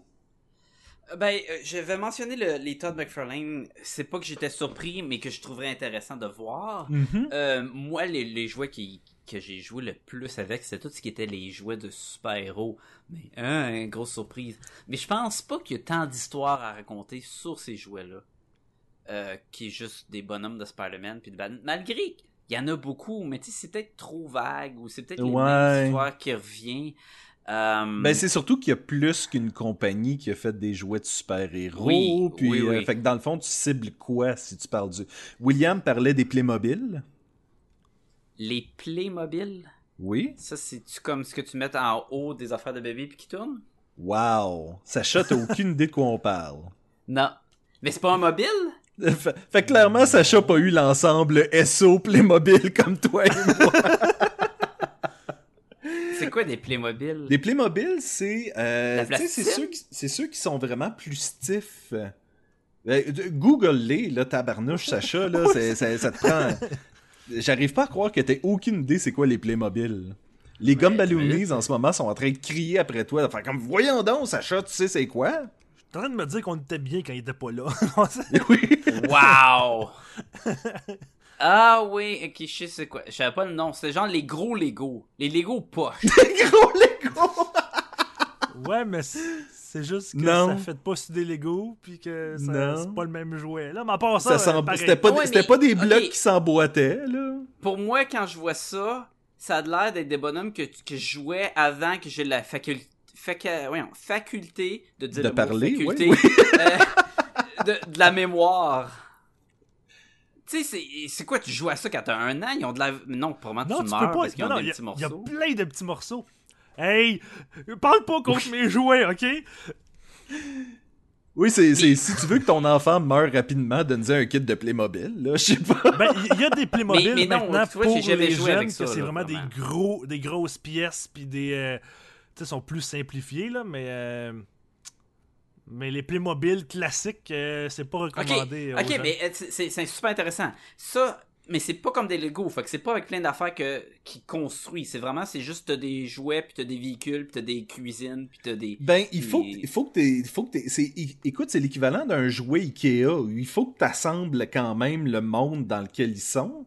Speaker 4: Ben, euh, je vais mentionner le- les Todd McFarlane. C'est pas que j'étais surpris, mais que je trouverais intéressant de voir.
Speaker 3: Mm-hmm.
Speaker 4: Euh, moi, les, les jouets qui, que j'ai joué le plus avec, c'est tout ce qui était les jouets de super-héros. Mais, hein, grosse surprise. Mais je pense pas qu'il y a tant d'histoires à raconter sur ces jouets-là. Euh, qui est juste des bonhommes de Spider-Man puis de Batman. Malgré qu'il y en a beaucoup, mais tu sais, c'est peut-être trop vague ou c'est peut-être les
Speaker 3: Ouais.
Speaker 4: mêmes histoires qui reviennent. Euh,
Speaker 3: Ben, c'est surtout qu'il y a plus qu'une compagnie qui a fait des jouets de super-héros.
Speaker 4: Oui,
Speaker 3: puis,
Speaker 4: oui, oui.
Speaker 3: euh, fait que dans le fond, tu cibles quoi si tu parles du. William parlait des Playmobil.
Speaker 4: Les Playmobil,
Speaker 3: Oui.
Speaker 4: ça c'est-tu comme ce que tu mets en haut des affaires de bébé puis qui tournent?
Speaker 3: Wow. Sacha, t'as aucune idée de quoi on parle.
Speaker 4: Non. Mais c'est pas un mobile?
Speaker 3: Fait, fait que clairement, Sacha a pas eu l'ensemble SO Playmobil comme toi et moi.
Speaker 4: C'est quoi des Playmobil?
Speaker 3: Les Playmobil, c'est. euh,
Speaker 4: La
Speaker 3: tu sais, c'est ceux, qui- c'est ceux qui sont vraiment plus stiffs. Euh, Google-les, là, tabarnouche, Sacha, là, c'est- ça, ça te prend. J'arrive pas à croire que t'aies aucune idée c'est quoi les Playmobil. Les Gumballoonies en ce moment sont en train de crier après toi, de faire comme voyons donc, Sacha, tu sais c'est quoi?
Speaker 5: T'es en train de me dire qu'on était bien quand il était pas là.
Speaker 3: oui.
Speaker 4: Wow! Ah oui, ok, je sais c'est quoi. Je savais pas le nom. C'est genre les gros Lego. Les Lego poches.
Speaker 3: Gros Lego!
Speaker 5: Ouais, mais c'est juste que
Speaker 3: Non.
Speaker 5: ça fait pas sur des Lego, puis que c'est pas le même jouet. Là, mais à part ça,
Speaker 3: Ça
Speaker 5: euh.
Speaker 3: C'était pas,
Speaker 4: Ouais,
Speaker 3: c'était
Speaker 4: mais-
Speaker 3: pas des blocs qui s'emboîtaient, là.
Speaker 4: Pour moi, quand je vois ça, ça a l'air d'être des bonhommes que, que je jouais avant que j'ai la faculté. faculté de dire
Speaker 3: De
Speaker 4: le mot
Speaker 3: parler,
Speaker 4: faculté,
Speaker 3: oui,
Speaker 4: euh, de, de la mémoire. Tu sais, c'est- c'est quoi, tu joues à ça quand t'as un an? Ils ont de la... Non, probablement
Speaker 5: Non,
Speaker 4: tu,
Speaker 5: tu
Speaker 4: meurs
Speaker 5: peux pas.
Speaker 4: parce qu'ils
Speaker 5: Non,
Speaker 4: ont
Speaker 5: non,
Speaker 4: des
Speaker 5: il y, a-
Speaker 4: petits
Speaker 5: il y a
Speaker 4: morceaux.
Speaker 5: plein de petits morceaux. Hey, parle pas contre mes jouets, ok?
Speaker 3: Oui, c'est, c'est si tu veux que ton enfant meure rapidement, donne-lui un kit de Playmobil, là, je sais pas.
Speaker 5: Ben, il y, a des Playmobil
Speaker 4: Mais- mais non,
Speaker 5: maintenant
Speaker 4: vois,
Speaker 5: pour les
Speaker 4: joué
Speaker 5: jeunes,
Speaker 4: avec
Speaker 5: que c'est vraiment
Speaker 4: vraiment.
Speaker 5: des gros, des grosses pièces, puis des, euh, tu sais, sont plus simplifiés là, mais euh, mais les Playmobil classiques, euh, c'est pas recommandé.
Speaker 4: ok, mais c'est super intéressant. Ça, mais c'est pas comme des Lego, fait que c'est pas avec plein d'affaires que qui construit. C'est vraiment, c'est juste t'as des jouets, puis t'as des véhicules, puis t'as des cuisines, puis t'as des.
Speaker 3: Ben, il faut, que- il faut que il faut que t'aies- c'est, écoute, c'est l'équivalent d'un jouet Ikea. Il faut que t'assembles quand même le monde dans lequel ils sont.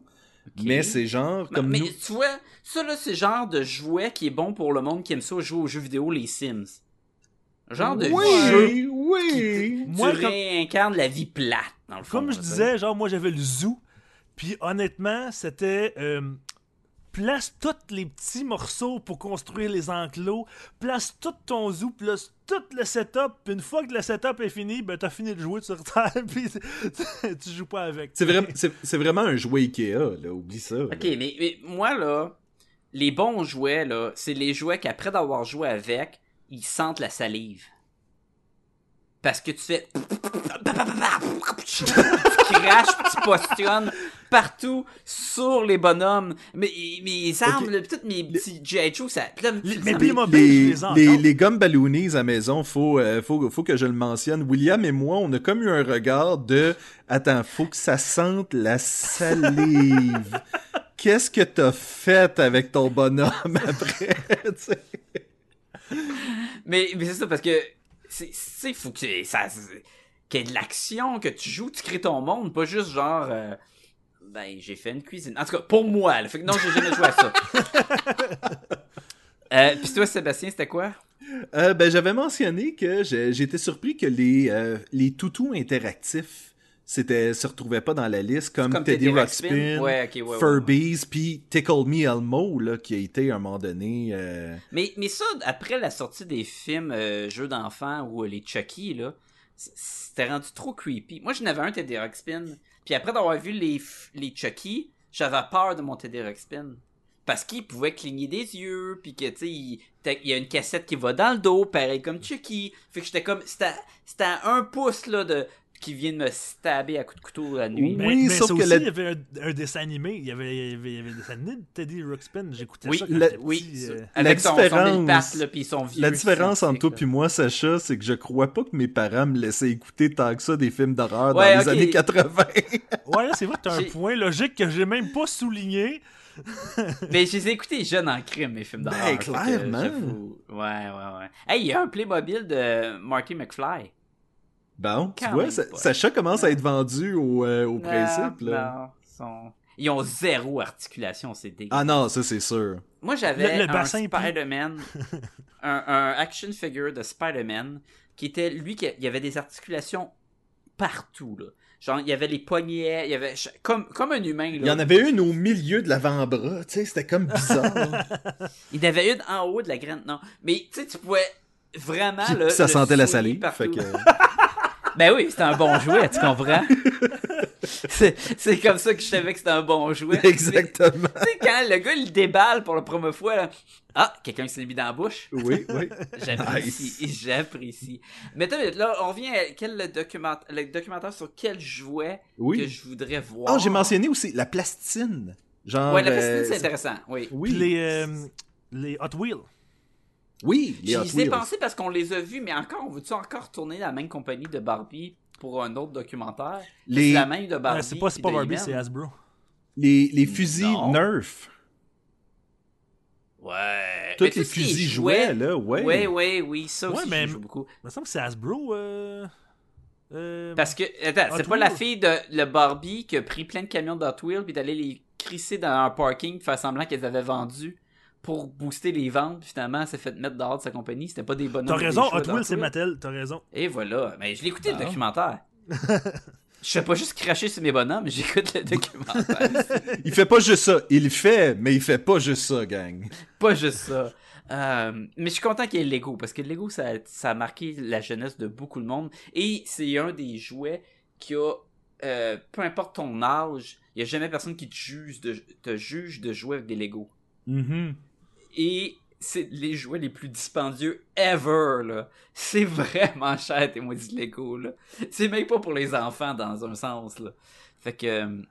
Speaker 3: Mais c'est genre,
Speaker 4: Mais-
Speaker 3: comme
Speaker 4: mais
Speaker 3: nous.
Speaker 4: tu vois, ça là, c'est le genre de jouet qui est bon pour le monde qui aime ça jouer aux jeux vidéo, les Sims. Genre de
Speaker 3: oui,
Speaker 4: jeu
Speaker 3: oui.
Speaker 5: Moi,
Speaker 4: tu
Speaker 5: comme-
Speaker 4: réincarnes la vie plate, dans le fond.
Speaker 5: Comme je disais, genre moi j'avais le zoo, puis honnêtement c'était euh, place tous les petits morceaux pour construire les enclos, place tout ton zoo, place tout le setup, puis une fois que le setup est fini, ben t'as fini de jouer sur terre, puis tu joues pas avec.
Speaker 3: C'est, vraiment, c'est, c'est vraiment un jouet Ikea, là, oublie ça. là.
Speaker 4: Ok, mais, mais moi, là, les bons jouets, là, c'est les jouets qu'après d'avoir joué avec, ils sentent la salive. Parce que tu fais... tu craches, tu postionnes partout sur les bonhommes. Mais mes armes,
Speaker 3: Ok.
Speaker 4: là, toutes mes petits G.I. Joe, ça... là,
Speaker 5: Les- mais Playmobil,
Speaker 3: les,
Speaker 5: les ai
Speaker 3: les,
Speaker 5: encore.
Speaker 3: les gommes balloonies à maison, faut, euh, faut, faut que je le mentionne. William et moi, on a comme eu un regard de Attends, faut que ça sente la salive. Qu'est-ce que t'as fait avec ton bonhomme après?
Speaker 4: Mais, mais c'est ça, parce que... C'est... c'est- faut que ça... Qu'il y ait de l'action, que tu joues, tu crées ton monde, pas juste genre... euh, Ben, j'ai fait une cuisine. En tout cas, pour moi, là. Fait que non, j'ai jamais joué à ça. euh, Puis toi, Sébastien, c'était quoi?
Speaker 3: Euh, ben, j'avais mentionné que j'étais surpris que les, euh, les toutous interactifs c'était, se retrouvaient pas dans la liste, comme,
Speaker 4: Comme
Speaker 3: Teddy
Speaker 4: Teddy
Speaker 3: Ruxpin?
Speaker 4: Ouais, ok, ouais, ouais,
Speaker 3: Furbies, puis Tickle Me Elmo, là, qui a été à un moment donné... euh,
Speaker 4: Mais, mais ça, après la sortie des films euh, jeux d'enfants ou euh, les Chucky, là, c'était rendu trop creepy. Moi, je n'avais un Teddy Ruxpin. Puis après d'avoir vu les, les Chucky, j'avais peur de mon Teddy Ruxpin. Parce qu'il pouvait cligner des yeux, puis que, tu sais, il, y a une cassette qui va dans le dos, pareil comme Chucky. Fait que j'étais comme, c'était à un pouce, là, de qui vient de me stabber à coups de couteau la nuit.
Speaker 5: Mais,
Speaker 3: Oui,
Speaker 5: mais
Speaker 3: sauf
Speaker 5: ça
Speaker 3: que
Speaker 5: aussi,
Speaker 3: la-
Speaker 5: il y avait un, un dessin animé. Il y avait, il y avait, il y avait un dessin animé de Teddy Ruxpin. J'écoutais
Speaker 4: Oui,
Speaker 5: ça quand
Speaker 3: la-
Speaker 4: Oui,
Speaker 5: euh.
Speaker 4: avec son, son belle
Speaker 3: différence-
Speaker 4: là, son vieux
Speaker 3: La différence entre toi puis moi, Sacha, c'est que je crois pas que mes parents me laissaient écouter tant que ça des films d'horreur
Speaker 4: Ouais,
Speaker 3: dans les années 80.
Speaker 5: Ouais, c'est vrai que t'as un point logique que j'ai même pas souligné.
Speaker 4: Mais je les ai écoutés jeunes en crime, mes films d'horreur.
Speaker 3: Ben,
Speaker 4: fait que,
Speaker 3: clairement.
Speaker 4: j'avoue. Ouais, ouais, ouais. Hey, il y a un Playmobil de Marty McFly.
Speaker 3: Bon, tu vois,
Speaker 4: pas.
Speaker 3: Sacha commence à être vendu au, euh, au principe. Là.
Speaker 4: non, sont- Ils ont zéro articulation, c'est dégueu.
Speaker 3: Ah non, ça c'est sûr.
Speaker 4: Moi, j'avais
Speaker 5: Le- le
Speaker 4: un Spider-Man, un, un action figure de Spider-Man, qui était, lui, qui il y avait des articulations partout, là. Genre, il y avait les poignets, il y avait, comme, comme un humain, là.
Speaker 3: Il y en avait une au milieu de l'avant-bras, tu sais, c'était comme bizarre.
Speaker 4: Il y en avait une en haut de la graine, non. Mais, tu sais, tu pouvais vraiment,
Speaker 3: Puis
Speaker 4: là,
Speaker 3: ça
Speaker 4: le
Speaker 3: sentait la salive.
Speaker 4: partout.
Speaker 3: Fait que...
Speaker 4: Ben oui, c'était un bon jouet, tu comprends? c'est, c'est comme ça que je savais que c'était un bon jouet.
Speaker 3: Exactement.
Speaker 4: Tu sais, quand le gars, il déballe pour la première fois, là, ah, quelqu'un qui s'est mis dans la bouche.
Speaker 3: Oui, oui.
Speaker 4: J'apprécie, j'apprécie. Mais attends, là, on revient à quel documentaire, le documentaire sur quel jouet que je voudrais voir?
Speaker 3: Ah, j'ai mentionné aussi la plastine. Genre.
Speaker 4: Ouais, la
Speaker 3: euh,
Speaker 4: plastine, c'est
Speaker 3: ça-
Speaker 4: intéressant, oui.
Speaker 3: Oui.
Speaker 5: Puis les, euh, les Hot Wheels.
Speaker 3: Oui, les Hot
Speaker 4: J'y ai pensé parce qu'on les a vus, mais encore, on veut-tu encore retourner dans la même compagnie de Barbie pour un autre documentaire?
Speaker 3: Les-
Speaker 4: C'est la même de Barbie.
Speaker 5: C'est pas, pas Barbie,
Speaker 4: He-Man.
Speaker 5: c'est Hasbro.
Speaker 3: Les, les fusils
Speaker 4: Non.
Speaker 3: Nerf.
Speaker 4: Ouais.
Speaker 3: Tous les fusils jouets, là, ouais.
Speaker 4: Ouais, ouais, oui, ça
Speaker 5: Ouais,
Speaker 4: aussi,
Speaker 5: mais-
Speaker 4: je joue beaucoup.
Speaker 5: Il me semble que c'est Hasbro. Euh... Euh,
Speaker 4: Parce que, attends, c'est pas la fille de le Barbie qui a pris plein de camions de Hot Wheels puis d'aller les crisser dans un parking faire semblant qu'elles avaient vendu pour booster les ventes finalement s'est fait mettre dehors de sa compagnie. C'était pas des bonhommes.
Speaker 5: T'as raison, Hot Wheels, c'est Mattel, t'as raison.
Speaker 4: Et voilà. Mais je l'ai écouté le
Speaker 3: Ah.
Speaker 4: documentaire. Je fais pas juste cracher sur mes bonhommes, j'écoute le documentaire.
Speaker 3: Il fait pas juste ça. Il le fait, mais il fait pas juste ça, gang.
Speaker 4: pas juste ça. Euh, mais je suis content qu'il y ait Lego parce que Lego ça, ça a marqué la jeunesse de beaucoup de monde et c'est un des jouets qui a euh, peu importe ton âge, il y a jamais personne qui te juge de te juge de jouer avec des Lego.
Speaker 3: Mhm.
Speaker 4: Et c'est les jouets les plus dispendieux ever là. C'est vraiment cher tes maudits Lego là. C'est même pas pour les enfants dans un sens là. Fait que euh,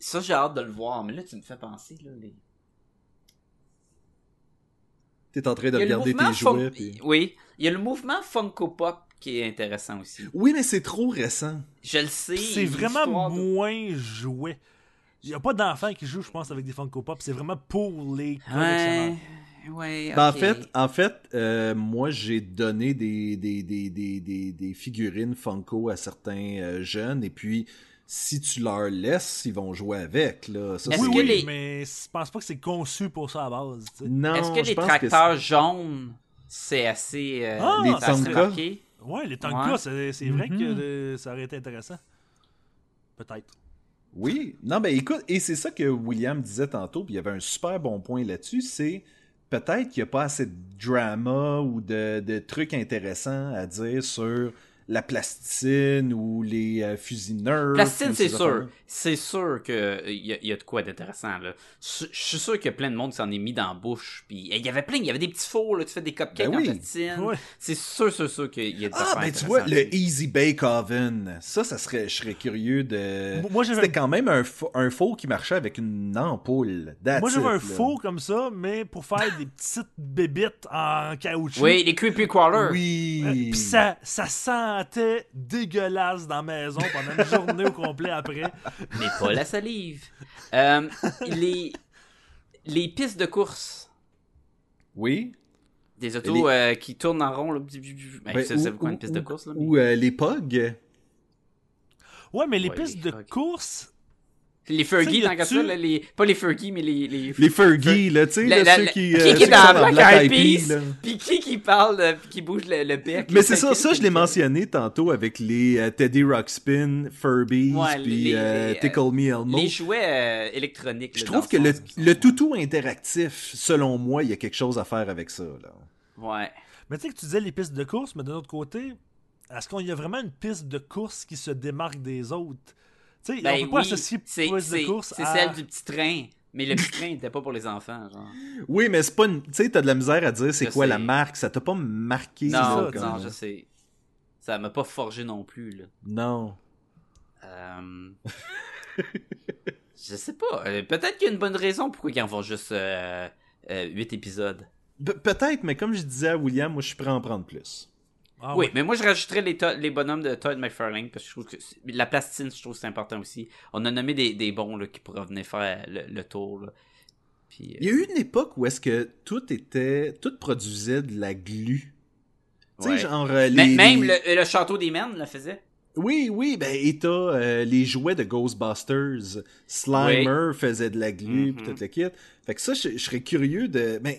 Speaker 4: ça j'ai hâte de le voir, mais là tu me fais penser là les
Speaker 3: T'es en train de regarder tes jouets.
Speaker 4: fun-
Speaker 3: puis-
Speaker 4: Oui, il y a le mouvement Funko Pop qui est intéressant aussi.
Speaker 3: Oui, mais c'est trop récent.
Speaker 4: Je le sais.
Speaker 5: C'est vraiment
Speaker 4: l'histoire de-
Speaker 5: moins jouet. Il n'y a pas d'enfants qui jouent, je pense, avec des Funko Pop. C'est vraiment pour les collectionneurs.
Speaker 4: Ouais, ouais.
Speaker 3: Ben. En fait, en fait euh, moi, j'ai donné des, des, des, des, des, des figurines Funko à certains euh, jeunes, et puis si tu leur laisses, ils vont jouer avec. Là. Ça,
Speaker 5: Oui, oui,
Speaker 4: les-
Speaker 5: mais je pense pas que c'est conçu pour ça à base. tu sais.
Speaker 3: Non,
Speaker 4: Est-ce que les
Speaker 3: pense
Speaker 4: tracteurs jaunes, c'est assez. euh,
Speaker 5: Ah,
Speaker 3: Les Tonka.
Speaker 4: marqué?
Speaker 5: Ouais, les Tonka,
Speaker 4: Ouais.
Speaker 5: c'est c'est vrai
Speaker 3: Mhm.
Speaker 5: que euh, ça aurait été intéressant. Peut-être.
Speaker 3: Oui, non, ben écoute, et c'est ça que William disait tantôt, puis il y avait un super bon point là-dessus, c'est peut-être qu'il n'y a pas assez de drama ou de trucs intéressants à dire sur la plasticine ou les euh, fusils Nerf.
Speaker 4: Plastine, c'est
Speaker 3: ces
Speaker 4: sûr. C'est sûr qu'il y, a- y a de quoi d'intéressant. là. Je suis sûr qu'il y a plein de monde qui s'en est mis dans la bouche. Puis il y avait plein, il y avait des petits fours, là, tu fais des cupcakes
Speaker 3: Ben
Speaker 4: en plastine.
Speaker 5: Ouais.
Speaker 4: C'est sûr, sûr, sûr qu'il y a des
Speaker 3: Ah, ben tu vois, le Easy Bake Oven, ça, ça serait, je serais curieux de...
Speaker 5: Moi, j'avais-
Speaker 3: C'était quand même un, un four qui marchait avec une ampoule. That's
Speaker 5: Moi, j'avais un four comme ça, mais pour faire des petites bébites en caoutchouc.
Speaker 4: Oui, les creepy crawlers.
Speaker 3: Oui.
Speaker 5: Euh, Puis ça, ça sentait dégueulasse dans la maison pendant une journée au complet après.
Speaker 4: Mais pas la salive. Euh, les, les pistes de course.
Speaker 3: Oui.
Speaker 4: Des autos
Speaker 3: Les-
Speaker 4: euh, qui tournent en rond. Là. Ben,
Speaker 3: Ben,
Speaker 4: ça,
Speaker 3: ou-
Speaker 4: c'est quoi
Speaker 3: ou-
Speaker 4: une piste de
Speaker 3: ou-
Speaker 4: course? Là, mais-
Speaker 3: Ou euh, les POG.
Speaker 5: Ouais, mais les
Speaker 4: Ouais,
Speaker 5: pistes de course,
Speaker 4: Les Fergie,
Speaker 5: a-tu-
Speaker 4: ça, là, les... pas les Fergie, mais les... les...
Speaker 3: Les Fergie, là, tu sais,
Speaker 4: La-
Speaker 3: là,
Speaker 4: la-
Speaker 3: ceux
Speaker 4: la-
Speaker 3: qui...
Speaker 4: qui
Speaker 3: euh,
Speaker 4: qui est dans Black
Speaker 3: Black
Speaker 4: Eyed Peas, puis qui qui parle, puis qui bouge le, le bec.
Speaker 3: Mais c'est ça, ça je l'ai mentionné tantôt avec les euh, Teddy Ruxpin, Furbies,
Speaker 4: Ouais,
Speaker 3: puis euh, Tickle Me Elmo.
Speaker 4: Les jouets euh, électroniques.
Speaker 3: Je trouve
Speaker 4: dans
Speaker 3: que
Speaker 4: le
Speaker 3: le, toutou interactif, selon moi, il y a quelque chose à faire avec ça. Là.
Speaker 4: Ouais.
Speaker 5: mais tu sais que tu disais les pistes de course, mais d'un autre côté, est-ce qu'il y a vraiment une piste de course qui se démarque des autres? Tu sais,
Speaker 4: Ben
Speaker 5: on peut pas
Speaker 4: oui,
Speaker 5: associer
Speaker 4: c'est
Speaker 5: piste de
Speaker 4: c'est-
Speaker 5: course
Speaker 4: c'est
Speaker 5: à...
Speaker 4: celle du petit train. Mais le petit train n'était pas pour les enfants, genre.
Speaker 3: Oui, mais c'est pas une... Tu sais, t'as de la misère à dire c'est quoi la marque. Ça t'a pas marqué.
Speaker 4: Non,
Speaker 5: ça,
Speaker 4: non,
Speaker 3: comme-
Speaker 4: je sais. Ça m'a pas forgé non plus, là.
Speaker 3: Non.
Speaker 4: Euh... je sais pas. Euh, Peut-être qu'il y a une bonne raison pourquoi ils en font juste 8 épisodes.
Speaker 3: Pe- Peut-être, mais comme je disais à William, moi je suis prêt à en prendre plus.
Speaker 5: Ah
Speaker 4: oui,
Speaker 5: ouais.
Speaker 4: mais moi je rajouterais les, les bonhommes de Todd McFarlane parce que je trouve que la plastine, je trouve que c'est important aussi. On a nommé des, des bons là, qui pourraient venir faire le, le tour. Là. Puis, euh,
Speaker 3: Il y a eu une époque où est-ce que tout était... Tout produisait de la glu. Tu sais,
Speaker 4: Ouais.
Speaker 3: genre les...
Speaker 4: Mais- même
Speaker 3: les-
Speaker 4: le, le château des Mennes le faisait.
Speaker 3: Oui, oui, ben, et t'as euh, les jouets de Ghostbusters. Slimer faisait de la glu,
Speaker 4: Mhm.
Speaker 3: pis tout le kit. Fait que ça, je, je serais curieux de... Ben,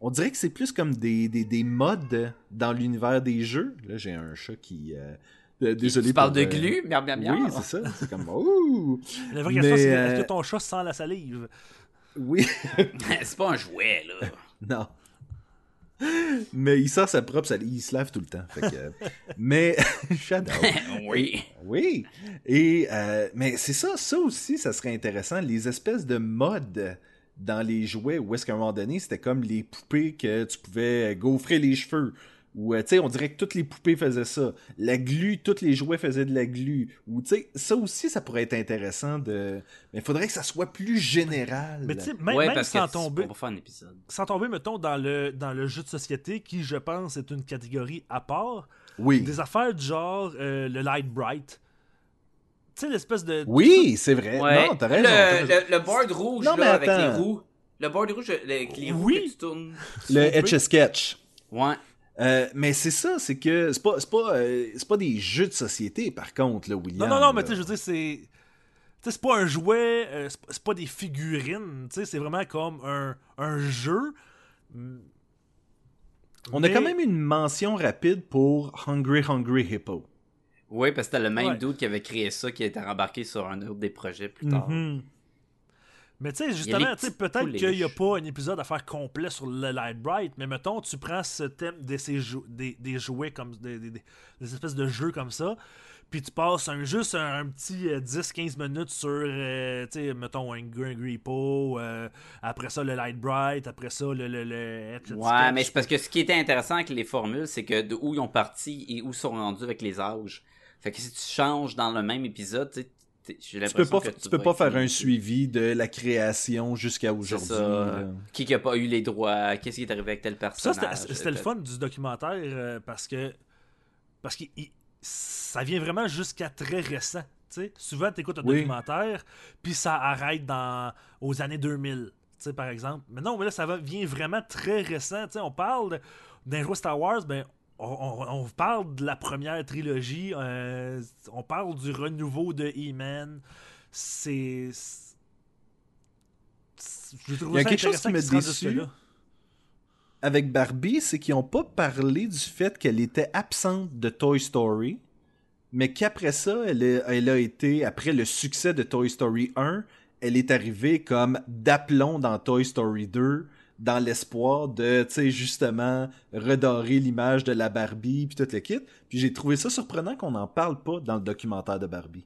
Speaker 3: on dirait que c'est plus comme des, des, des modes dans l'univers des jeux. Là, j'ai un chat qui... euh, euh, désolé
Speaker 4: tu parles
Speaker 3: pour,
Speaker 4: de
Speaker 3: euh,
Speaker 4: glu, miam miam miam.
Speaker 3: Oui, c'est ça. C'est comme... Ouh!
Speaker 5: La vraie
Speaker 3: Mais,
Speaker 5: question, c'est
Speaker 3: euh,
Speaker 5: est-ce que ton chat sent la salive?
Speaker 3: Oui,
Speaker 4: c'est pas un jouet, là.
Speaker 3: non. Mais il sort sa propre salive. Il se lave tout le temps. Fait que... mais... J'adore.
Speaker 4: oui.
Speaker 3: Oui. Et euh, mais c'est ça, ça aussi, ça serait intéressant. Les espèces de modes dans les jouets où est-ce qu'à un moment donné, c'était comme les poupées que tu pouvais gaufrer les cheveux. Ou, euh, tu sais, on dirait que toutes les poupées faisaient ça. La glu, tous les jouets faisaient de la glu. Ou, tu sais, ça aussi, ça pourrait être intéressant de... Mais il faudrait que ça soit plus général.
Speaker 5: Mais tu sais, même,
Speaker 4: ouais,
Speaker 5: même
Speaker 4: parce
Speaker 5: sans
Speaker 4: que
Speaker 5: tomber,
Speaker 4: on va faire un épisode.
Speaker 5: sans tomber, mettons, dans le, dans le jeu de société, qui, je pense, est une catégorie à part,
Speaker 3: oui.
Speaker 5: des affaires du genre euh, le Light Bright. Tu sais, l'espèce de...
Speaker 3: Oui, c'est vrai.
Speaker 4: Ouais.
Speaker 3: Non, t'as raison.
Speaker 4: Le, le, le board rouge,
Speaker 3: Non, mais
Speaker 4: là, avec les roues. Le board rouge avec les roues
Speaker 5: Oui.
Speaker 4: que tu tournes.
Speaker 3: Le Etch Sketch.
Speaker 4: Ouais.
Speaker 3: Euh, mais c'est ça, c'est que c'est pas, c'est pas, euh, c'est pas des jeux de société, par contre, là, William.
Speaker 5: Non, non, non, mais tu sais, je veux dire, c'est. Tu sais, c'est pas un jouet, euh, c'est pas- des figurines, tu sais, c'est vraiment comme un, un jeu.
Speaker 3: On a quand même une mention rapide pour Hungry Hungry Hippo.
Speaker 4: Oui, parce que c'était le même
Speaker 5: Ouais.
Speaker 4: dude qui avait créé ça, qui était embarqué sur un autre des projets plus tard.
Speaker 5: Mhm. Mais tu sais, justement, peut-être qu'il n'y a pas un épisode à faire complet sur le Light Bright, mais mettons, tu prends ce thème de ces jou- des, des jouets comme des, des- espèces de jeux comme ça, puis tu passes un, juste un, un petit euh, 10-15 minutes sur, euh, tu sais, mettons, un Green Po, euh, après ça le Light Bright, après ça le. le, le
Speaker 4: Ouais, mais c'est parce que ce qui était intéressant avec les formules, c'est que de où ils ont parti et où ils sont rendus avec les âges. Fait que si tu changes dans le même épisode, tu
Speaker 3: Tu peux pas,
Speaker 4: que
Speaker 3: tu peux pas
Speaker 4: être
Speaker 3: faire un suivi de la création jusqu'à
Speaker 4: C'est
Speaker 3: aujourd'hui.
Speaker 4: Qui qui a pas eu les droits, qu'est-ce qui est arrivé avec tel
Speaker 5: Ça,
Speaker 4: personnage.
Speaker 5: c'était c'était le fun du documentaire euh, parce que. Parce que il- ça vient vraiment jusqu'à très récent. tu sais. Souvent, tu écoutes un
Speaker 3: Oui.
Speaker 5: documentaire, puis ça arrête dans, aux années 2000, tu sais, par exemple. Mais non, mais là, ça va, vient vraiment très récent. tu sais. On parle d'un Star Wars, ben, on, parle de la première trilogie, euh, on parle du renouveau de He-Man. C'est. c'est- je trouve
Speaker 3: Il y a
Speaker 5: ça
Speaker 3: quelque chose qui
Speaker 5: rendent
Speaker 3: déçu. Avec Barbie, c'est qu'ils ont pas parlé du fait qu'elle était absente de Toy Story, mais qu'après ça, elle a, elle a été, après le succès de Toy Story 1, elle est arrivée comme d'aplomb dans Toy Story 2, dans l'espoir de, tu sais, justement, redorer l'image de la Barbie, puis tout le kit. Puis j'ai trouvé ça surprenant qu'on n'en parle pas dans le documentaire de Barbie.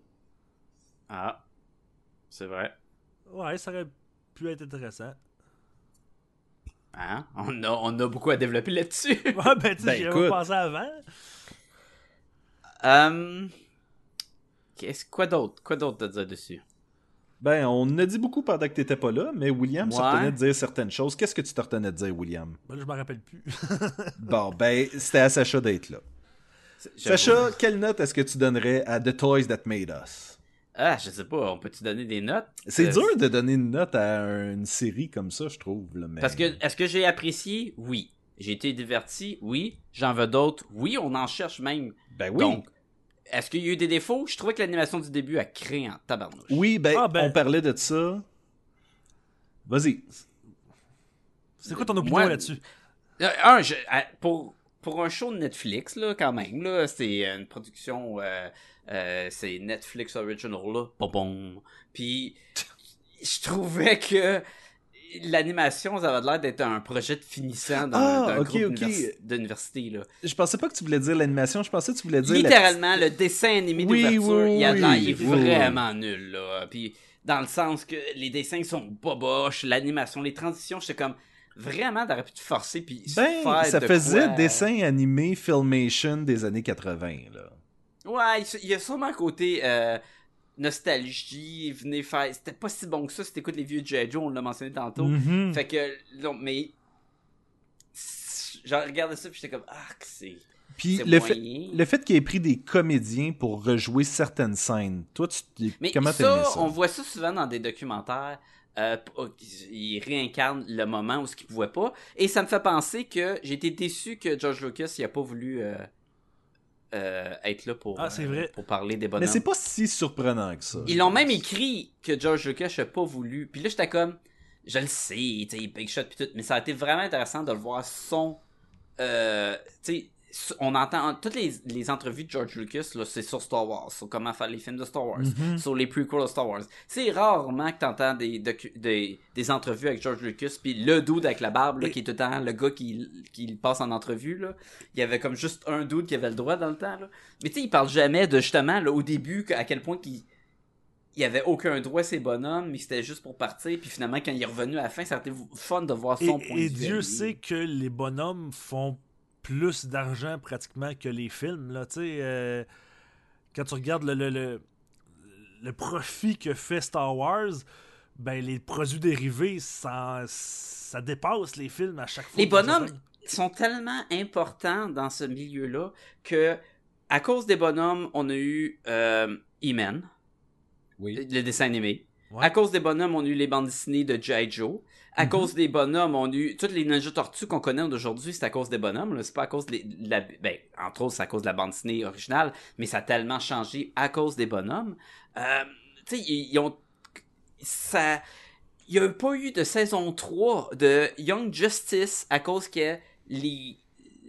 Speaker 4: Ah, c'est vrai.
Speaker 5: Ouais, ça aurait pu être intéressant.
Speaker 4: Hein? On, a, on a beaucoup à développer là-dessus.
Speaker 5: Ouais, ben, tu sais,
Speaker 3: Ben,
Speaker 5: pensé avant.
Speaker 4: Hum, Qu'est-ce quoi d'autre? Quoi d'autre à dire dessus?
Speaker 3: Ben, on a dit beaucoup pendant que t'étais pas là, mais William se
Speaker 4: Ouais.
Speaker 3: retenait de dire certaines choses. Qu'est-ce que tu te retenais de dire, William?
Speaker 5: Ben, là, je m'en rappelle plus.
Speaker 3: Bon, ben, c'était à Sacha d'être là. Sacha, quelle note est-ce que tu donnerais à The Toys That Made Us?
Speaker 4: Ah, je sais pas, on peut-tu donner des notes?
Speaker 3: C'est
Speaker 4: Euh,
Speaker 3: dur de donner une note à une série comme ça, je trouve. Là, mais...
Speaker 4: Parce que, est-ce que j'ai apprécié? Oui. J'ai été diverti? Oui. J'en veux d'autres? Oui, on en cherche même.
Speaker 3: Ben oui.
Speaker 4: Donc, est-ce qu'il y a eu des défauts? Je trouvais que l'animation du début a créé en tabarnouche.
Speaker 3: oui, ben,
Speaker 5: Ah, ben-
Speaker 3: on parlait de ça. Vas-y.
Speaker 5: C'est quoi ton opinion là-dessus?
Speaker 4: Euh, Un, je- euh, pour, pour un show de Netflix, là, quand même, là, c'est une production, euh, euh, c'est Netflix Original, là, bon bon. Puis, je trouvais que l'animation, ça avait l'air d'être un projet de finissant d'un
Speaker 3: Ah,
Speaker 4: groupe d'université, là.
Speaker 3: Je pensais pas que tu voulais dire l'animation, je pensais que tu voulais dire la
Speaker 4: Littéralement, le dessin animé
Speaker 3: Oui,
Speaker 4: d'ouverture,
Speaker 3: oui,
Speaker 4: il a l'air il est vraiment nul, là. Puis, dans le sens que les dessins sont boboches, l'animation, les transitions, j'étais comme, vraiment, t'aurais pu te forcer, puis
Speaker 3: Ben,
Speaker 4: faire
Speaker 3: ça
Speaker 4: de
Speaker 3: faisait
Speaker 4: quoi-
Speaker 3: dessin animé Filmation des années 80, là.
Speaker 4: Ouais, il y a sûrement un côté euh, nostalgie, venez faire. C'était pas si bon que ça si t'écoutes les vieux G.I. Joe, on l'a mentionné tantôt.
Speaker 5: Mhm.
Speaker 4: Fait que, non, mais. J'en regardais ça, puis j'étais comme, ah, que c'est.
Speaker 3: Puis le fait, le fait qu'il ait pris des comédiens pour rejouer certaines scènes, toi, tu,
Speaker 4: Mais
Speaker 3: comment
Speaker 4: ça,
Speaker 3: ça?
Speaker 4: on voit ça souvent dans des documentaires. Euh, oh, il réincarne le moment où ce qu'il pouvait pas. Et ça me fait penser que j'ai été déçu que George Lucas il a pas voulu euh, euh, être là pour,
Speaker 5: Ah,
Speaker 4: euh,
Speaker 5: vrai.
Speaker 4: pour parler des
Speaker 3: Mais
Speaker 4: bonhommes.
Speaker 3: c'est pas si surprenant que ça.
Speaker 4: Ils l'ont même écrit que George Lucas n'a pas voulu. Puis là, j'étais comme, je le sais, sais, Big Shot puis tout, mais ça a été vraiment intéressant de le voir son, euh, tu sais, on entend toutes les, les entrevues de George Lucas là, c'est sur Star Wars, sur comment faire les films de Star Wars,
Speaker 5: Mhm.
Speaker 4: sur les prequels de Star Wars. C'est rarement que t'entends des, des des entrevues avec George Lucas, puis le dude avec la barbe là,
Speaker 5: Et-
Speaker 4: qui est tout le temps le gars qui qui passe en entrevue là. Il y avait comme juste un dude qui avait le droit dans le temps là. Mais tu sais, il parle jamais de justement là, au début à quel point qu'il il avait aucun droit ces bonhommes, mais c'était juste pour partir. Puis finalement, quand il est revenu à la fin, ça a été fun de voir
Speaker 5: Et,
Speaker 4: son point
Speaker 5: et
Speaker 4: de vue. à
Speaker 5: Dieu sait que les bonhommes font plus d'argent pratiquement que les films. Là, euh, quand tu regardes le, le, le, le profit que fait Star Wars, ben les produits dérivés, ça, ça dépasse les films à chaque fois.
Speaker 4: Les bonhommes sont tellement importants dans ce milieu-là que, à cause des bonhommes, on a eu euh, He-Man,
Speaker 3: Oui.
Speaker 4: le dessin animé.
Speaker 5: Ouais.
Speaker 4: À cause des bonhommes, on a eu les bandes dessinées de G.I. Joe. À
Speaker 3: Mhm.
Speaker 4: cause des bonhommes. On a eu toutes les Ninja Tortues qu'on connaît d'aujourd'hui, c'est à cause des bonhommes. C'est pas à cause de la, ben, entre autres, c'est à cause de la bande dessinée originale, mais ça a tellement changé à cause des bonhommes. Euh, tu sais, ils, ils ont, ça, il y a pas eu de saison 3 de Young Justice à cause que les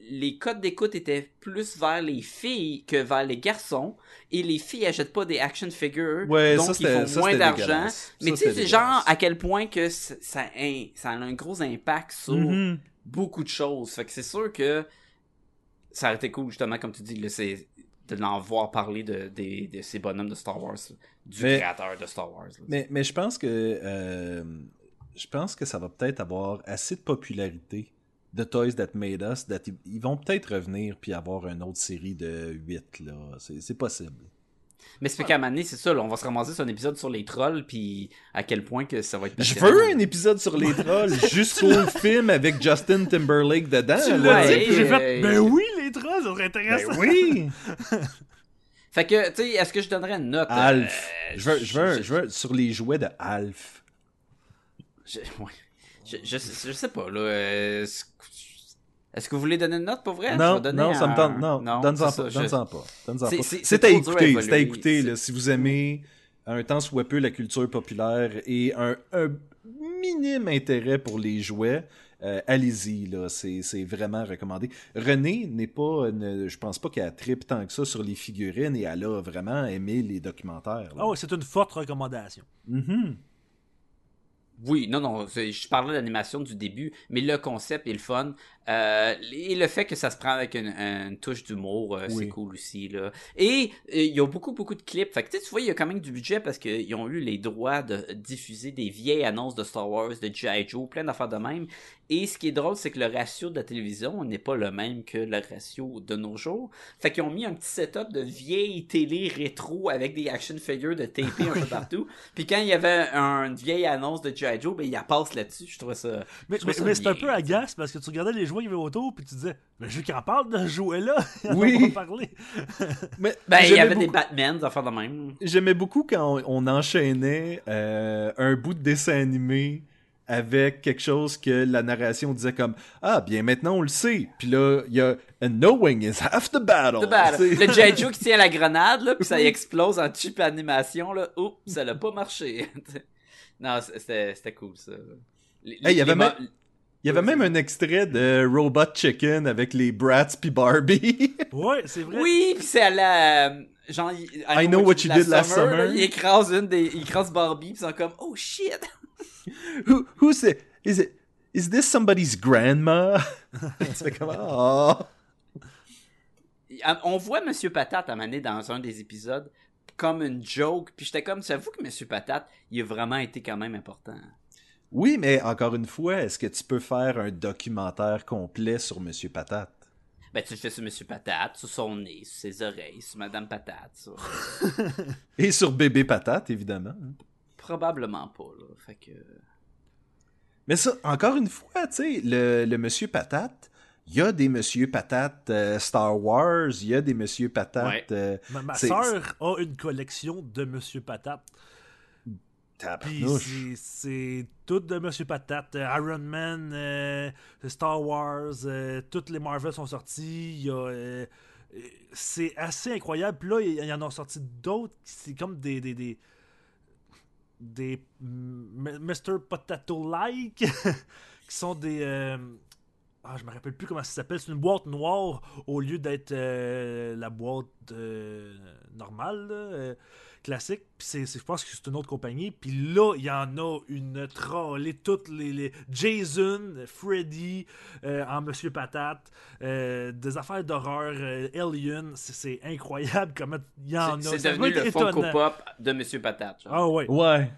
Speaker 4: les codes d'écoute étaient plus vers les filles que vers les garçons et les filles achètent pas des action figures
Speaker 3: Ouais,
Speaker 4: donc
Speaker 3: ça,
Speaker 4: ils font
Speaker 3: ça,
Speaker 4: moins d'argent mais tu sais c'est genre à quel point que ça, a- ça a un gros impact sur
Speaker 3: Mhm.
Speaker 4: beaucoup de choses fait que c'est sûr que ça aurait été cool justement comme tu dis là, c'est de l'en voir parler de, ces bonhommes de Star Wars du
Speaker 3: Mais-
Speaker 4: créateur de Star Wars là.
Speaker 3: Mais, mais je pense que euh, je pense que ça va peut-être avoir assez de popularité de Toys That Made Us that ils, vont peut-être revenir puis avoir une autre série de 8 là. C'est possible.
Speaker 4: Mais c'est fait qu'à un moment donné, c'est ça, là, on va se ramasser sur un épisode sur les trolls, puis à quel point que ça va être
Speaker 3: Je veux un épisode sur les trolls jusqu'au film avec Justin Timberlake dedans.
Speaker 5: Tu
Speaker 3: là.
Speaker 5: l'as dit,
Speaker 4: Ouais,
Speaker 5: puis j'ai
Speaker 4: euh,
Speaker 5: fait, ben oui, les trolls, ça serait intéressant.
Speaker 3: Ben oui!
Speaker 4: Fait que, tu sais, est-ce que je donnerais une note?
Speaker 3: Alf.
Speaker 4: euh,
Speaker 3: je, veux, je, veux, je veux sur les jouets de Alf.
Speaker 4: Je, ouais. Je, je, je sais pas, là. euh, Est-ce que vous voulez donner une note pour vrai?
Speaker 3: Non, non, ça me tente. Non, donne-en
Speaker 4: c'est ça,
Speaker 3: pas.
Speaker 4: je-
Speaker 3: Donne-en pas. Donne-en
Speaker 4: C'est-
Speaker 3: à écouter. C'est à écouter. là, si vous aimez un temps soit peu la culture populaire et un, un minime intérêt pour les jouets, euh, allez-y. là, C'est c'est vraiment recommandé. René n'est pas. une- je pense pas qu'elle tripe tant que ça sur les figurines et elle a vraiment aimé les documentaires. là.
Speaker 5: Ouais, c'est une forte recommandation.
Speaker 3: Mhm.
Speaker 4: Oui, non, non, je parlais de l'animation du début, mais le concept est le fun. Euh, et le fait que ça se prend avec une, une touche d'humour, euh,
Speaker 3: Oui.
Speaker 4: c'est cool aussi. Là. Et euh, il y a beaucoup, beaucoup de clips. Fait que tu vois, il y a quand même du budget parce qu'ils ont eu les droits de diffuser des vieilles annonces de Star Wars, de G.I. Joe, plein d'affaires de même. Et ce qui est drôle, c'est que le ratio de la télévision n'est pas le même que le ratio de nos jours. Fait qu'ils ont mis un petit setup de vieilles télé rétro avec des action figures de tapés un peu partout. Puis quand il y avait un- une vieille annonce de G.I. Joe, ben il la passe là-dessus. Je trouvais ça.
Speaker 5: Mais, mais, c'est un peu agace parce que tu regardais les jouets qui avaient autour puis tu disais, mais je veux qu'il en parle de ce jouet-là.
Speaker 3: Oui.
Speaker 5: On parler.
Speaker 3: Mais
Speaker 4: Ben, il y
Speaker 3: j'aimais
Speaker 4: avait des
Speaker 3: beaucoup-
Speaker 4: Batman, des affaires de même.
Speaker 3: J'aimais beaucoup quand on, enchaînait euh, un bout de dessin animé avec quelque chose que la narration disait comme Ah, bien maintenant on le sait. Puis là, il y a And knowing is half the battle.
Speaker 4: Le, bat-
Speaker 3: C'est-
Speaker 4: le. Joe qui tient la grenade, là, puis ça explose en cheap animation, là. Oups, ça l'a pas marché. non, c'était c'était cool, ça. Les-
Speaker 3: Hey, il y avait
Speaker 4: les
Speaker 3: même-
Speaker 4: mo-
Speaker 3: Il y avait même un extrait de Robot Chicken avec les Bratz puis Barbie.
Speaker 5: Ouais, c'est vrai.
Speaker 4: Oui, puis c'est à la... euh, Genre, il-
Speaker 3: I know what you did last
Speaker 4: là,
Speaker 3: summer.
Speaker 4: il écrase une des... Il écrase Barbie, puis ils sont comme, oh shit!
Speaker 3: Who, who's it? Is it? Is this somebody's grandma? fais comme Oh.
Speaker 4: On voit Monsieur Patate à maner dans un des épisodes comme une joke, puis j'étais comme, j'avoue que Monsieur Patate, il a vraiment été quand même important.
Speaker 3: Oui, mais encore une fois, est-ce que tu peux faire un documentaire complet sur Monsieur Patate?
Speaker 4: Ben, tu le fais sur Monsieur Patate, sur son nez, sur ses oreilles, sur Madame Patate, sur...
Speaker 3: Et sur Bébé Patate, évidemment.
Speaker 4: Probablement pas, là. Fait que...
Speaker 3: Mais ça, encore une fois, tu sais, le, le Monsieur Patate, il y a des Monsieur Patate euh, Star Wars, il y a des Monsieur Patate.
Speaker 4: Ouais.
Speaker 3: euh,
Speaker 5: Ma, ma sœur a une collection de Monsieur Patate. C'est- tout de Monsieur Patate. Euh, Iron Man, euh, Star Wars, euh, toutes les Marvel sont sortis. C'est assez incroyable. Puis là, il y en a sorti d'autres. C'est comme des. des, des des Mr. Potato-like qui sont des. ah, je me rappelle plus comment ça s'appelle. C'est une boîte noire au lieu d'être la boîte normale, là, classique. Puis c'est, c'est- je pense que c'est une autre compagnie. Puis là, il y en a une trollée. Toutes les, les Jason, Freddy, euh, en Monsieur Patate, euh, des affaires d'horreur, euh, Alien. C'est, c'est incroyable comment il y en a.
Speaker 4: C'est devenu le Funko. Pop de Monsieur Patate. genre.
Speaker 5: Ah ouais.
Speaker 3: Ouais.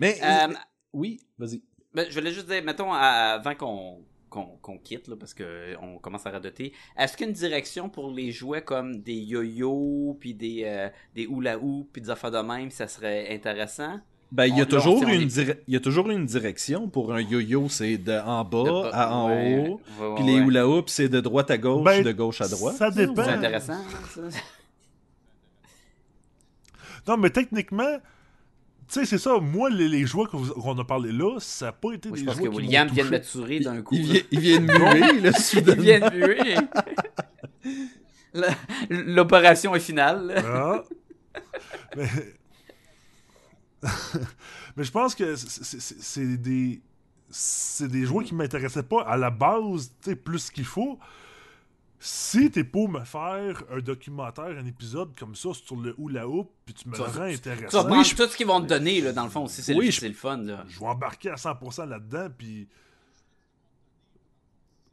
Speaker 3: Mais,
Speaker 4: Euh,
Speaker 3: oui, vas-y.
Speaker 4: Ben, je voulais juste dire, mettons, à- avant qu'on qu'on quitte, là, parce que on commence à radoter, est-ce qu'il y a une direction pour les jouets comme des yo-yo, puis des, euh, des hula-hoop, puis des affaires de même, ça serait intéressant?
Speaker 3: Ben, il y, a toujours une il y a toujours une direction. Pour un yo-yo, c'est de en bas
Speaker 4: De
Speaker 3: à en
Speaker 4: ouais,
Speaker 3: haut.
Speaker 4: ouais,
Speaker 3: Puis
Speaker 4: ouais,
Speaker 3: les hula hoops, c'est de droite à gauche,
Speaker 5: Ben,
Speaker 3: de gauche à droite.
Speaker 5: Ça dépend.
Speaker 4: C'est intéressant, ça?
Speaker 5: Non, mais techniquement, sais, c'est ça. Moi, les, les jouets qu'on a parlé là, ça n'a pas été
Speaker 4: Moi,
Speaker 5: des
Speaker 4: je pense
Speaker 5: jouets
Speaker 4: que
Speaker 5: qui
Speaker 4: William vient de tuer d'un coup.
Speaker 3: Il vient, il vient de muer, là,
Speaker 4: Il
Speaker 3: soudainement.
Speaker 4: vient de buer. La- L'opération est finale.
Speaker 5: Ah. Mais... Mais je pense que c'est- des c'est des jouets qui m'intéressaient pas à la base, tu sais, plus qu'il faut. Si t'es pour me faire un documentaire, un épisode comme ça sur le hula hoop, puis tu me
Speaker 4: Tu
Speaker 5: le rends
Speaker 4: Tu vas
Speaker 5: intéressant,
Speaker 4: prendre tout ce qu'ils vont te donner, là, dans le fond, aussi, c'est
Speaker 3: Oui,
Speaker 4: le,
Speaker 3: je-
Speaker 4: c'est le fun, là.
Speaker 5: je vais embarquer à 100% là-dedans, puis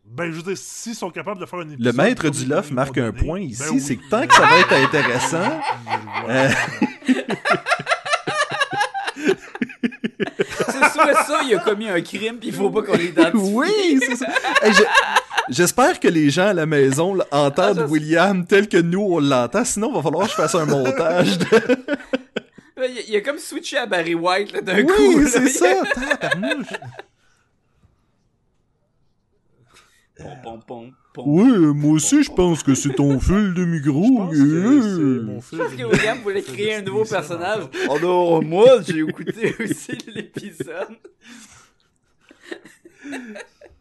Speaker 5: ben je veux dire, s'ils sont capables de faire un épisode
Speaker 3: Le maître du
Speaker 5: m'ont
Speaker 3: marque un
Speaker 5: donné,
Speaker 3: point
Speaker 5: ben
Speaker 3: ici,
Speaker 5: oui.
Speaker 3: c'est que tant que ça va être intéressant,
Speaker 5: Voilà.
Speaker 4: C'est soit ça, il a commis un crime, puis il faut pas qu'on l'identifie.
Speaker 3: oui, c'est ça. Hey, je- J'espère que les gens à la maison là, entendent
Speaker 4: Ah,
Speaker 3: William tel que nous on l'entend, sinon il va falloir que je fasse un montage. De...
Speaker 4: Il, a- il a comme switché à Barry White, d'un coup.
Speaker 3: Oui, c'est ça.
Speaker 4: Pom, pom, pom, pom.
Speaker 3: Oui, moi aussi je pense que c'est ton fil de micro.
Speaker 5: Je pense que c'est mon
Speaker 4: Je pense
Speaker 5: film.
Speaker 4: que William voulait créer un nouveau personnage.
Speaker 5: en fait.
Speaker 4: Oh non, moi, j'ai écouté aussi l'épisode.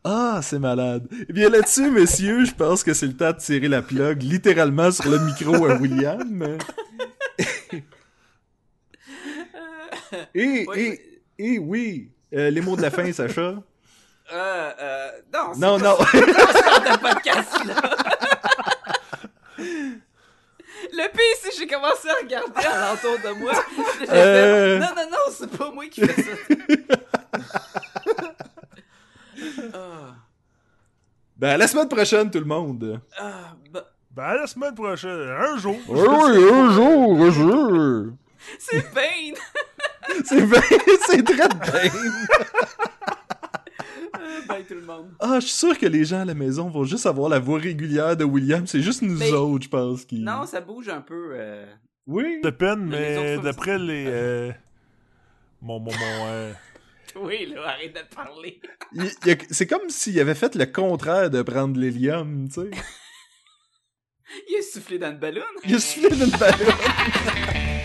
Speaker 3: Ah, c'est malade. Eh bien là-dessus, messieurs, je pense que c'est le temps de tirer la plug littéralement sur le micro à William. et,
Speaker 4: Oui.
Speaker 3: et, et oui, euh, les mots de la fin, Sacha?
Speaker 4: Euh, euh, non,
Speaker 3: Non, non.
Speaker 4: de podcast, là. Le pire, c'est que j'ai commencé à regarder alentour de moi. Fait,
Speaker 3: Euh.
Speaker 4: Non, non, non, c'est pas moi qui fais ça. Ah,
Speaker 3: Ben, à la semaine prochaine, tout le monde.
Speaker 4: ah, bah,
Speaker 5: Ben, à la semaine prochaine, un jour.
Speaker 3: Oui, un jour, un jour.
Speaker 4: c'est Bane!
Speaker 3: C'est bien, c'est très bien.
Speaker 4: Ah, Bye tout le monde.
Speaker 3: Ah, je suis sûr que les gens à la maison vont juste avoir la voix régulière de William. C'est juste nous
Speaker 4: Mais-
Speaker 3: autres, je pense. Qui...
Speaker 4: Non, ça bouge un peu. euh.
Speaker 3: Oui.
Speaker 5: de peine,
Speaker 4: Mais
Speaker 5: d'après les. euh, Mon, mon, mon. euh,
Speaker 4: Oui, là, arrête de parler.
Speaker 3: Y a- C'est comme s'il avait fait le contraire de prendre l'hélium, tu sais.
Speaker 4: Il a soufflé dans le ballon.
Speaker 3: Il a soufflé d'une ballon.